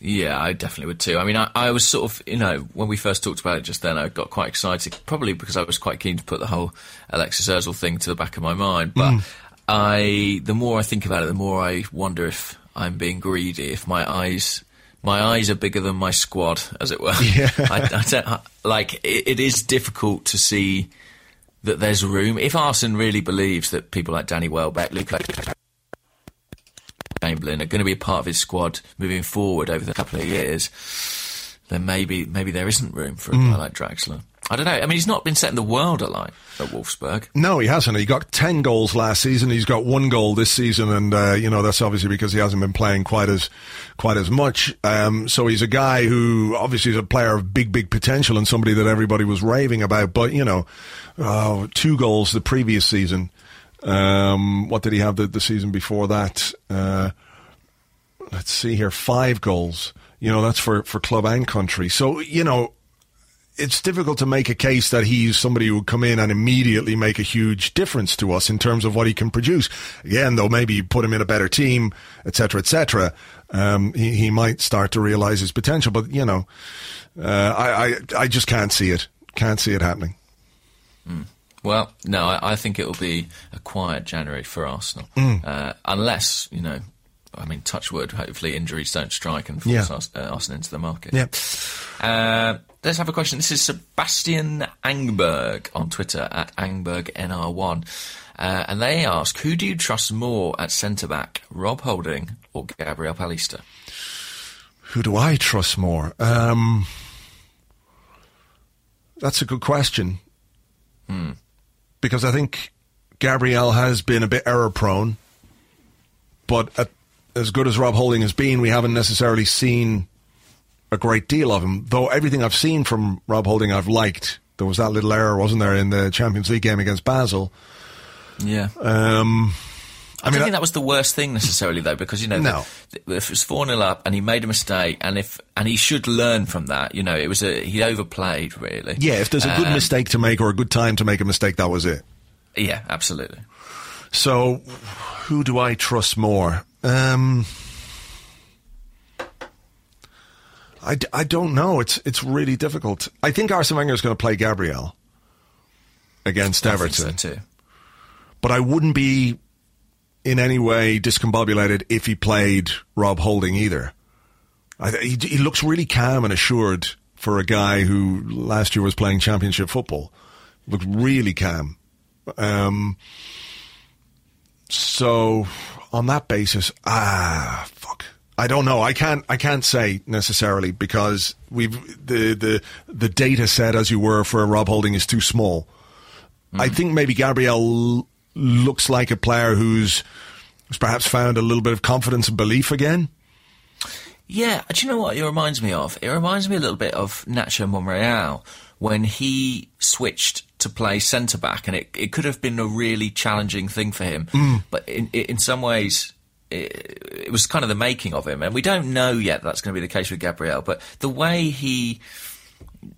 Yeah, I definitely would too. I mean, I, I, was sort of, you know, when we first talked about it just then, I got quite excited, probably because I was quite keen to put the whole Alexis Ozil thing to the back of my mind. But mm. I, the more I think about it, the more I wonder if I'm being greedy, if my eyes, my eyes are bigger than my squad, as it were. Yeah. I, I don't, like, it, it is difficult to see that there's room. If Arsene really believes that people like Danny Welbeck, Luke Chamberlain are going to be a part of his squad moving forward over the couple of years, then maybe maybe there isn't room for a mm. guy like Draxler. I don't know. I mean, he's not been setting the world alight at Wolfsburg. No, he hasn't. He got 10 goals last season. He's got one goal this season. And, uh, you know, that's obviously because he hasn't been playing quite as, quite as much. Um, so he's a guy who obviously is a player of big, big potential and somebody that everybody was raving about. But, you know, uh, two goals the previous season. Um, what did he have the, the season before that? Uh, let's see here, five goals. You know, that's for, for club and country. So, you know, it's difficult to make a case that he's somebody who would come in and immediately make a huge difference to us in terms of what he can produce. Again, though, maybe put him in a better team, etc., etc. Um, he, he might start to realize his potential, but you know, uh, I, I, I just can't see it. Can't see it happening. Mm. Well, no, I, I, think it will be a quiet January for Arsenal, mm. uh, unless you know. I mean, touch wood. Hopefully, injuries don't strike and force yeah. us, uh, Arsenal into the market. Yeah. Uh, Let's have a question. This is Sebastian Angberg on Twitter at AngbergNR1. Uh, and they ask, who do you trust more at centre back, Rob Holding or Gabriel Paulista? Who do I trust more? Um, that's a good question. Hmm. Because I think Gabriel has been a bit error prone. But at, as good as Rob Holding has been, we haven't necessarily seen a great deal of him. Though everything I've seen from Rob Holding, I've liked. There was that little error, wasn't there, in the Champions League game against Basel? Yeah. Um, I, I don't mean, think that was the worst thing necessarily, though, because you know, no. the, if it was four 0 up and he made a mistake, and if and he should learn from that, you know, it was a he overplayed really. Yeah, if there's a good um, mistake to make or a good time to make a mistake, that was it. Yeah, absolutely. So, who do I trust more? Um, I, I don't know. It's it's really difficult. I think Arsene Wenger is going to play Gabriel against I Everton. So too. But I wouldn't be in any way discombobulated if he played Rob Holding either. I, he, he looks really calm and assured for a guy who last year was playing championship football. Looked really calm. Um, so on that basis, ah, fuck. I don't know. I can't. I can't say necessarily because we've the the the data set, as you were, for Rob Holding is too small. Mm. I think maybe Gabriel looks like a player who's, perhaps found a little bit of confidence and belief again. Yeah, do you know what it reminds me of? It reminds me a little bit of Nacho Monreal when he switched to play centre back, and it, it could have been a really challenging thing for him. Mm. But in in some ways, it, it, was kind of the making of him, and we don't know yet that's going to be the case with Gabriel. But the way he,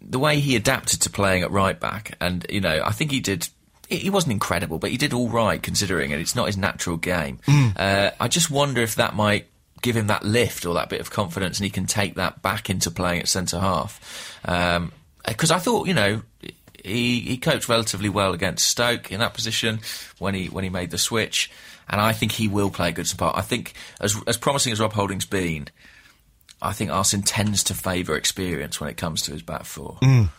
the way he adapted to playing at right back, and you know, I think he did. He wasn't incredible, but he did all right considering, and it's not his natural game. Mm. Uh, I just wonder if that might give him that lift or that bit of confidence, and he can take that back into playing at centre half. Because um, I thought, you know, he, he coped relatively well against Stoke in that position when he when he made the switch and I think he will play a good part. I think, as as promising as Rob Holding's been, I think Arsene tends to favour experience when it comes to his back four. Mm.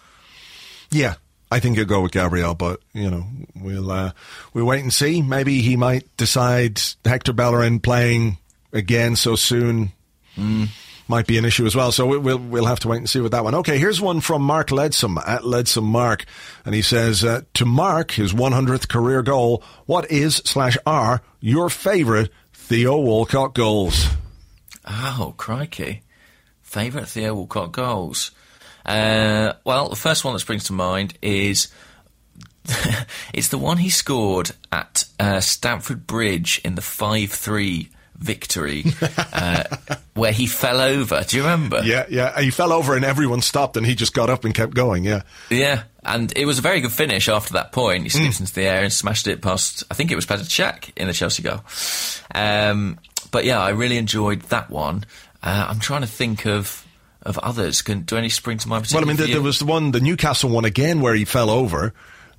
Yeah, I think he'll go with Gabriel, but you know we'll uh, we'll wait and see. Maybe he might decide Hector Bellerin playing again so soon. Mm might be an issue as well. So we'll we'll have to wait and see with that one. Okay, here's one from Mark Ledsome at Ledsome Mark, and he says uh, to mark his 100th career goal, what is slash are your favourite Theo Walcott goals? Oh crikey, favourite Theo Walcott goals. Uh, well, the first one that springs to mind is it's the one he scored at uh, Stamford Bridge in the five three victory uh, where he fell over. Do you remember? Yeah, yeah. He fell over and everyone stopped and he just got up and kept going. Yeah. Yeah. And it was a very good finish after that point. He slipped mm. into the air and smashed it past, I think it was Petr Cech in the Chelsea goal. Um, but yeah, I really enjoyed that one. Uh, I'm trying to think of of others. Can do any spring to mind? Well, I mean, there, there was the one, the Newcastle one again, where he fell over.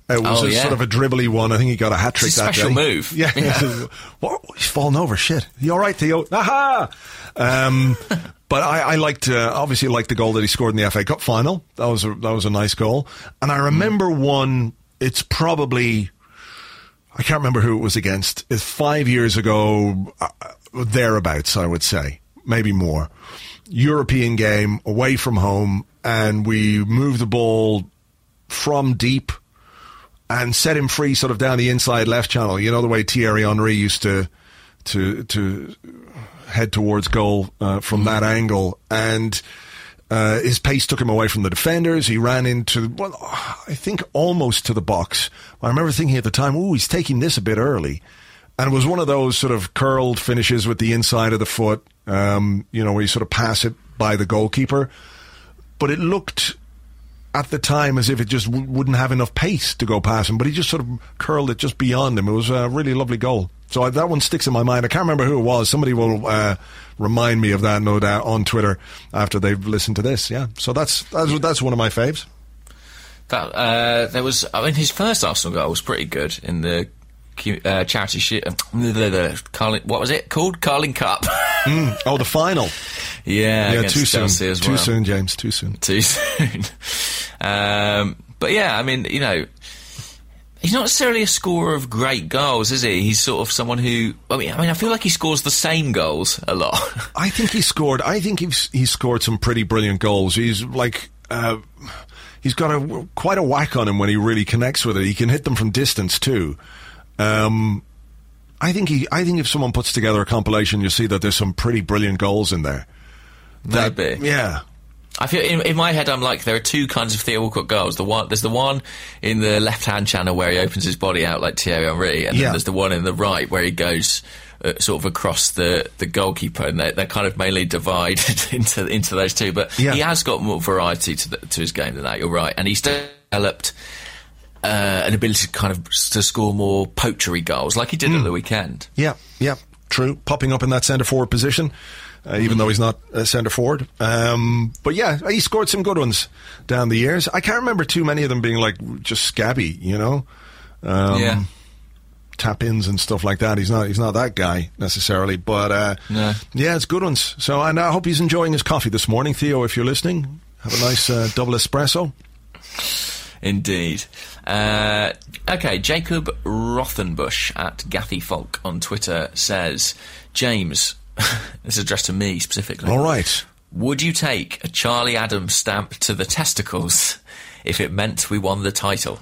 It was oh, a yeah. sort of a dribbly one. I think he got a hat trick that special day. move. Yeah. yeah. what? He's fallen over. Shit. You all right, Theo? Aha! Um, but I, I liked, uh, obviously, liked the goal that he scored in the FA Cup final. That was a, that was a nice goal. And I remember mm. one. It's probably. I can't remember who it was against. It's five years ago, uh, thereabouts, I would say, maybe more. European game away from home, and we moved the ball from deep and set him free sort of down the inside left channel. You know the way Thierry Henry used to to to head towards goal uh, from that angle, and uh, his pace took him away from the defenders. He ran into well, I think almost to the box. I remember thinking at the time, "Oh, he's taking this a bit early," and it was one of those sort of curled finishes with the inside of the foot. Um, you know, where you sort of pass it by the goalkeeper, but it looked at the time as if it just w- wouldn't have enough pace to go past him, but he just sort of curled it just beyond him. It was a really lovely goal. So I, that one sticks in my mind. I can't remember who it was. Somebody will uh, remind me of that, no doubt, on Twitter after they've listened to this. Yeah. So that's that's, that's one of my faves. That uh, there was. I mean, his first Arsenal goal was pretty good in the uh, charity shit. Uh, the Carling, what was it called? Carling Cup. mm. Oh, the final. Yeah, yeah. Too soon. As too soon, James. Too soon. Too soon. um, but yeah, I mean, you know, he's not necessarily a scorer of great goals, is he? He's sort of someone who. I mean, I mean, I feel like he scores the same goals a lot. I think he scored. I think he's he scored some pretty brilliant goals. He's like. Uh, he's got a quite a whack on him when he really connects with it. He can hit them from distance too. Um, I think he. I think if someone puts together a compilation, you see that there's some pretty brilliant goals in there. That, Maybe. Yeah. I feel in, in, my head, I'm like there are two kinds of Theo Walcott goals. The one there's the one in the left hand channel where he opens his body out like Thierry Henry, and Yeah. then there's the one in the right where he goes uh, sort of across the, the goalkeeper, and they're, they're kind of mainly divided into into those two. But Yeah. he has got more variety to the, to his game than that. You're right, and he's developed. Uh, an ability to kind of to score more poachery goals, like he did at the weekend. Yeah, yeah, true. Popping up in that centre forward position, uh, even though he's not a centre forward. Um, but yeah, he scored some good ones down the years. I can't remember too many of them being like just scabby, you know, um, yeah, tap ins and stuff like that. He's not he's not that guy necessarily, but uh, No. yeah, it's good ones. So and I hope he's enjoying his coffee this morning, Theo. If you're listening, have a nice uh, double espresso. Indeed. Uh, okay, Jacob Rothenbush at Gathy Folk on Twitter says, James, this is addressed to me specifically. All right. Would you take a Charlie Adams stamp to the testicles if it meant we won the title?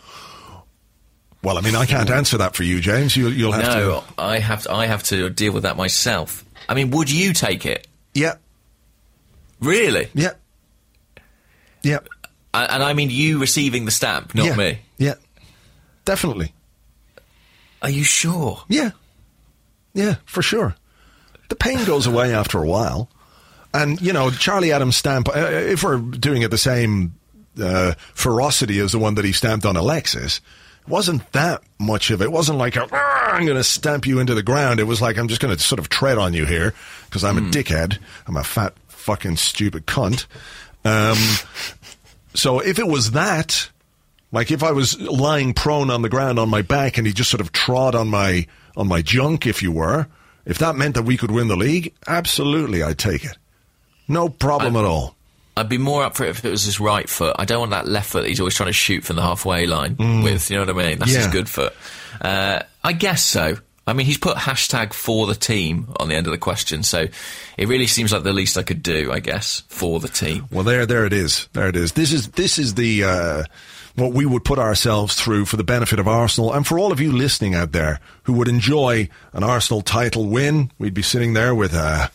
Well, I mean, I can't answer that for you, James. You, you'll have No, to. I have to, I have to deal with that myself. I mean, would you take it? Yeah, Really? yeah, yeah. And and I mean you receiving the stamp, not yeah. me. Yeah, definitely. Are you sure? Yeah. Yeah, for sure. The pain goes away after a while. And, you know, Charlie Adams stamp, uh, if we're doing it the same uh, ferocity as the one that he stamped on Alexis, wasn't that much of it. It wasn't like, a, "Ah, I'm going to stamp you into the ground. It was like, I'm just going to sort of tread on you here because I'm a dickhead. I'm a fat, fucking stupid cunt. Um, so if it was that, like if I was lying prone on the ground on my back and he just sort of trod on my on my junk, if you were, if that meant that we could win the league, absolutely, I'd take it. No problem at all. I'd be more up for it if it was his right foot. I don't want that left foot that he's always trying to shoot from the halfway line with. You know what I mean? That's his Mm. Good foot. Uh, I guess so. I mean, he's put hashtag for the team on the end of the question, so it really seems like the least I could do, I guess, for the team. Well, there, there it is. There it is. This is this is the uh, what we would put ourselves through for the benefit of Arsenal and for all of you listening out there who would enjoy an Arsenal title win. We'd be sitting there with uh,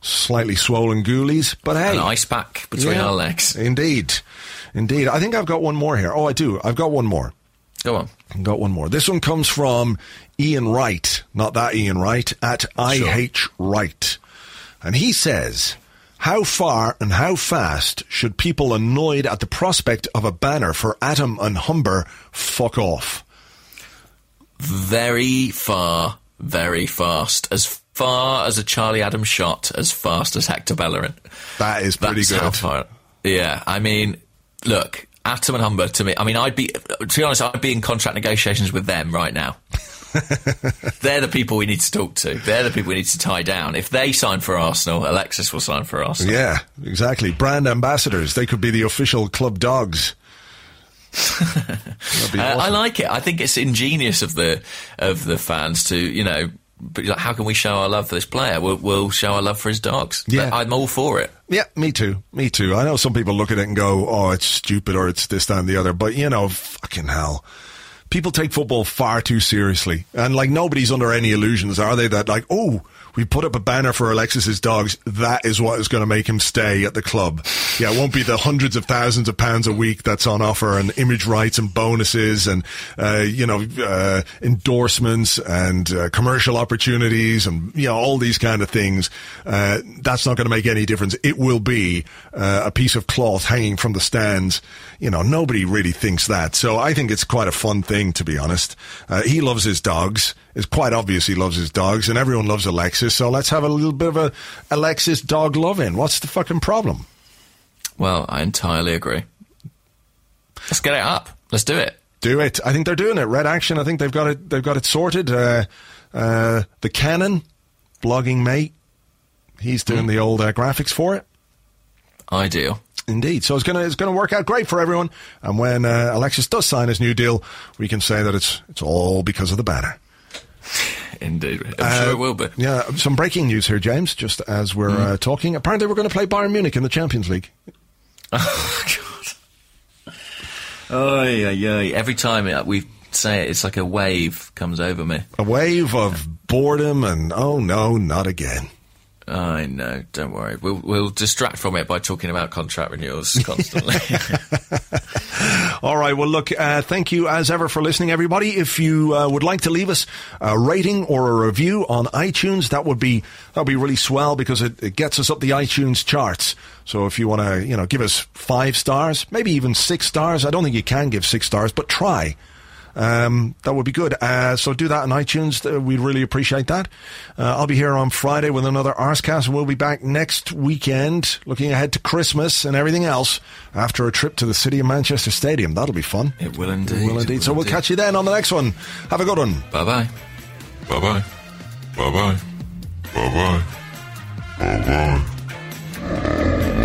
slightly swollen ghoulies, but hey, An ice pack between Yeah. our legs. Indeed, indeed. I think I've got one more here. Oh, I do. I've got one more. Go on. I've got one more. This one comes from Ian Wright, not that Ian Wright, at IH Wright. And he says, How far and how fast should people annoyed at the prospect of a banner for Atom and Humber fuck off? Very far, very fast. As far as a Charlie Adams shot, as fast as Hector Bellerin. That is pretty That's how good. far. Yeah, I mean, look, Atom and Humber to me. I mean, I'd be to be honest, I'd be in contract negotiations with them right now. They're the people we need to talk to. They're the people we need to tie down. If they sign for Arsenal, Alexis will sign for Arsenal. Yeah, exactly. Brand ambassadors. They could be the official club dogs. Uh, I like it. I think it's ingenious of the of the fans to you know but like, how can we show our love for this player? We'll, we'll show our love for his dogs. Yeah. I'm all for it. Yeah, me too. Me too. I know some people look at it and go, "Oh, it's stupid," or "It's this, that, and the other." But you know, fucking hell, people take football far too seriously, and like nobody's under any illusions, are they? That like, oh, we put up a banner for Alexis's dogs. That is what is going to make him stay at the club. Yeah, it won't be the hundreds of thousands of pounds a week that's on offer, and image rights and bonuses, and uh, you know, uh, endorsements and uh, commercial opportunities, and you know, all these kind of things. Uh, that's not going to make any difference. It will be uh, a piece of cloth hanging from the stands. You know, nobody really thinks that. So I think it's quite a fun thing, to be honest. Uh, he loves his dogs. It's quite obvious he loves his dogs, and everyone loves Alexis. So let's have a little bit of a Alexis dog loving. What's the fucking problem? Well, I entirely agree. Let's get it up. Let's do it. Do it. I think they're doing it. Red Action. I think they've got it. They've got it sorted. Uh, uh, the Canon, blogging mate. He's doing the old uh, graphics for it. Ideal. Indeed. So it's gonna it's gonna work out great for everyone. And when uh, Alexis does sign his new deal, we can say that it's it's all because of the banner. Indeed. I'm sure it will be. Yeah. Some breaking news here, James. Just as we're uh, talking, apparently we're going to play Bayern Munich in the Champions League. Oh, God. Oh, yeah, yeah. Every time it, we say it, it's like a wave comes over me. A wave of boredom and oh no, not again. I know. Don't worry. We'll, we'll distract from it by talking about contract renewals constantly. All right. Well, look, uh, thank you as ever for listening, everybody. If you uh, would like to leave us a rating or a review on iTunes, that would be that would be really swell because it, it gets us up the iTunes charts. So if you want to, you know, give us five stars, maybe even six stars. I don't think you can give six stars, but try. Um, that would be good. Uh, so do that on iTunes. Uh, we'd really appreciate that. Uh, I'll be here on Friday with another Arsecast, and we'll be back next weekend, looking ahead to Christmas and everything else after a trip to the City of Manchester Stadium. That'll be fun. it will indeed. It will indeed. So we'll catch you then on the next one. Have a good one. Bye bye. Bye bye. Bye bye. Bye bye. Bye bye.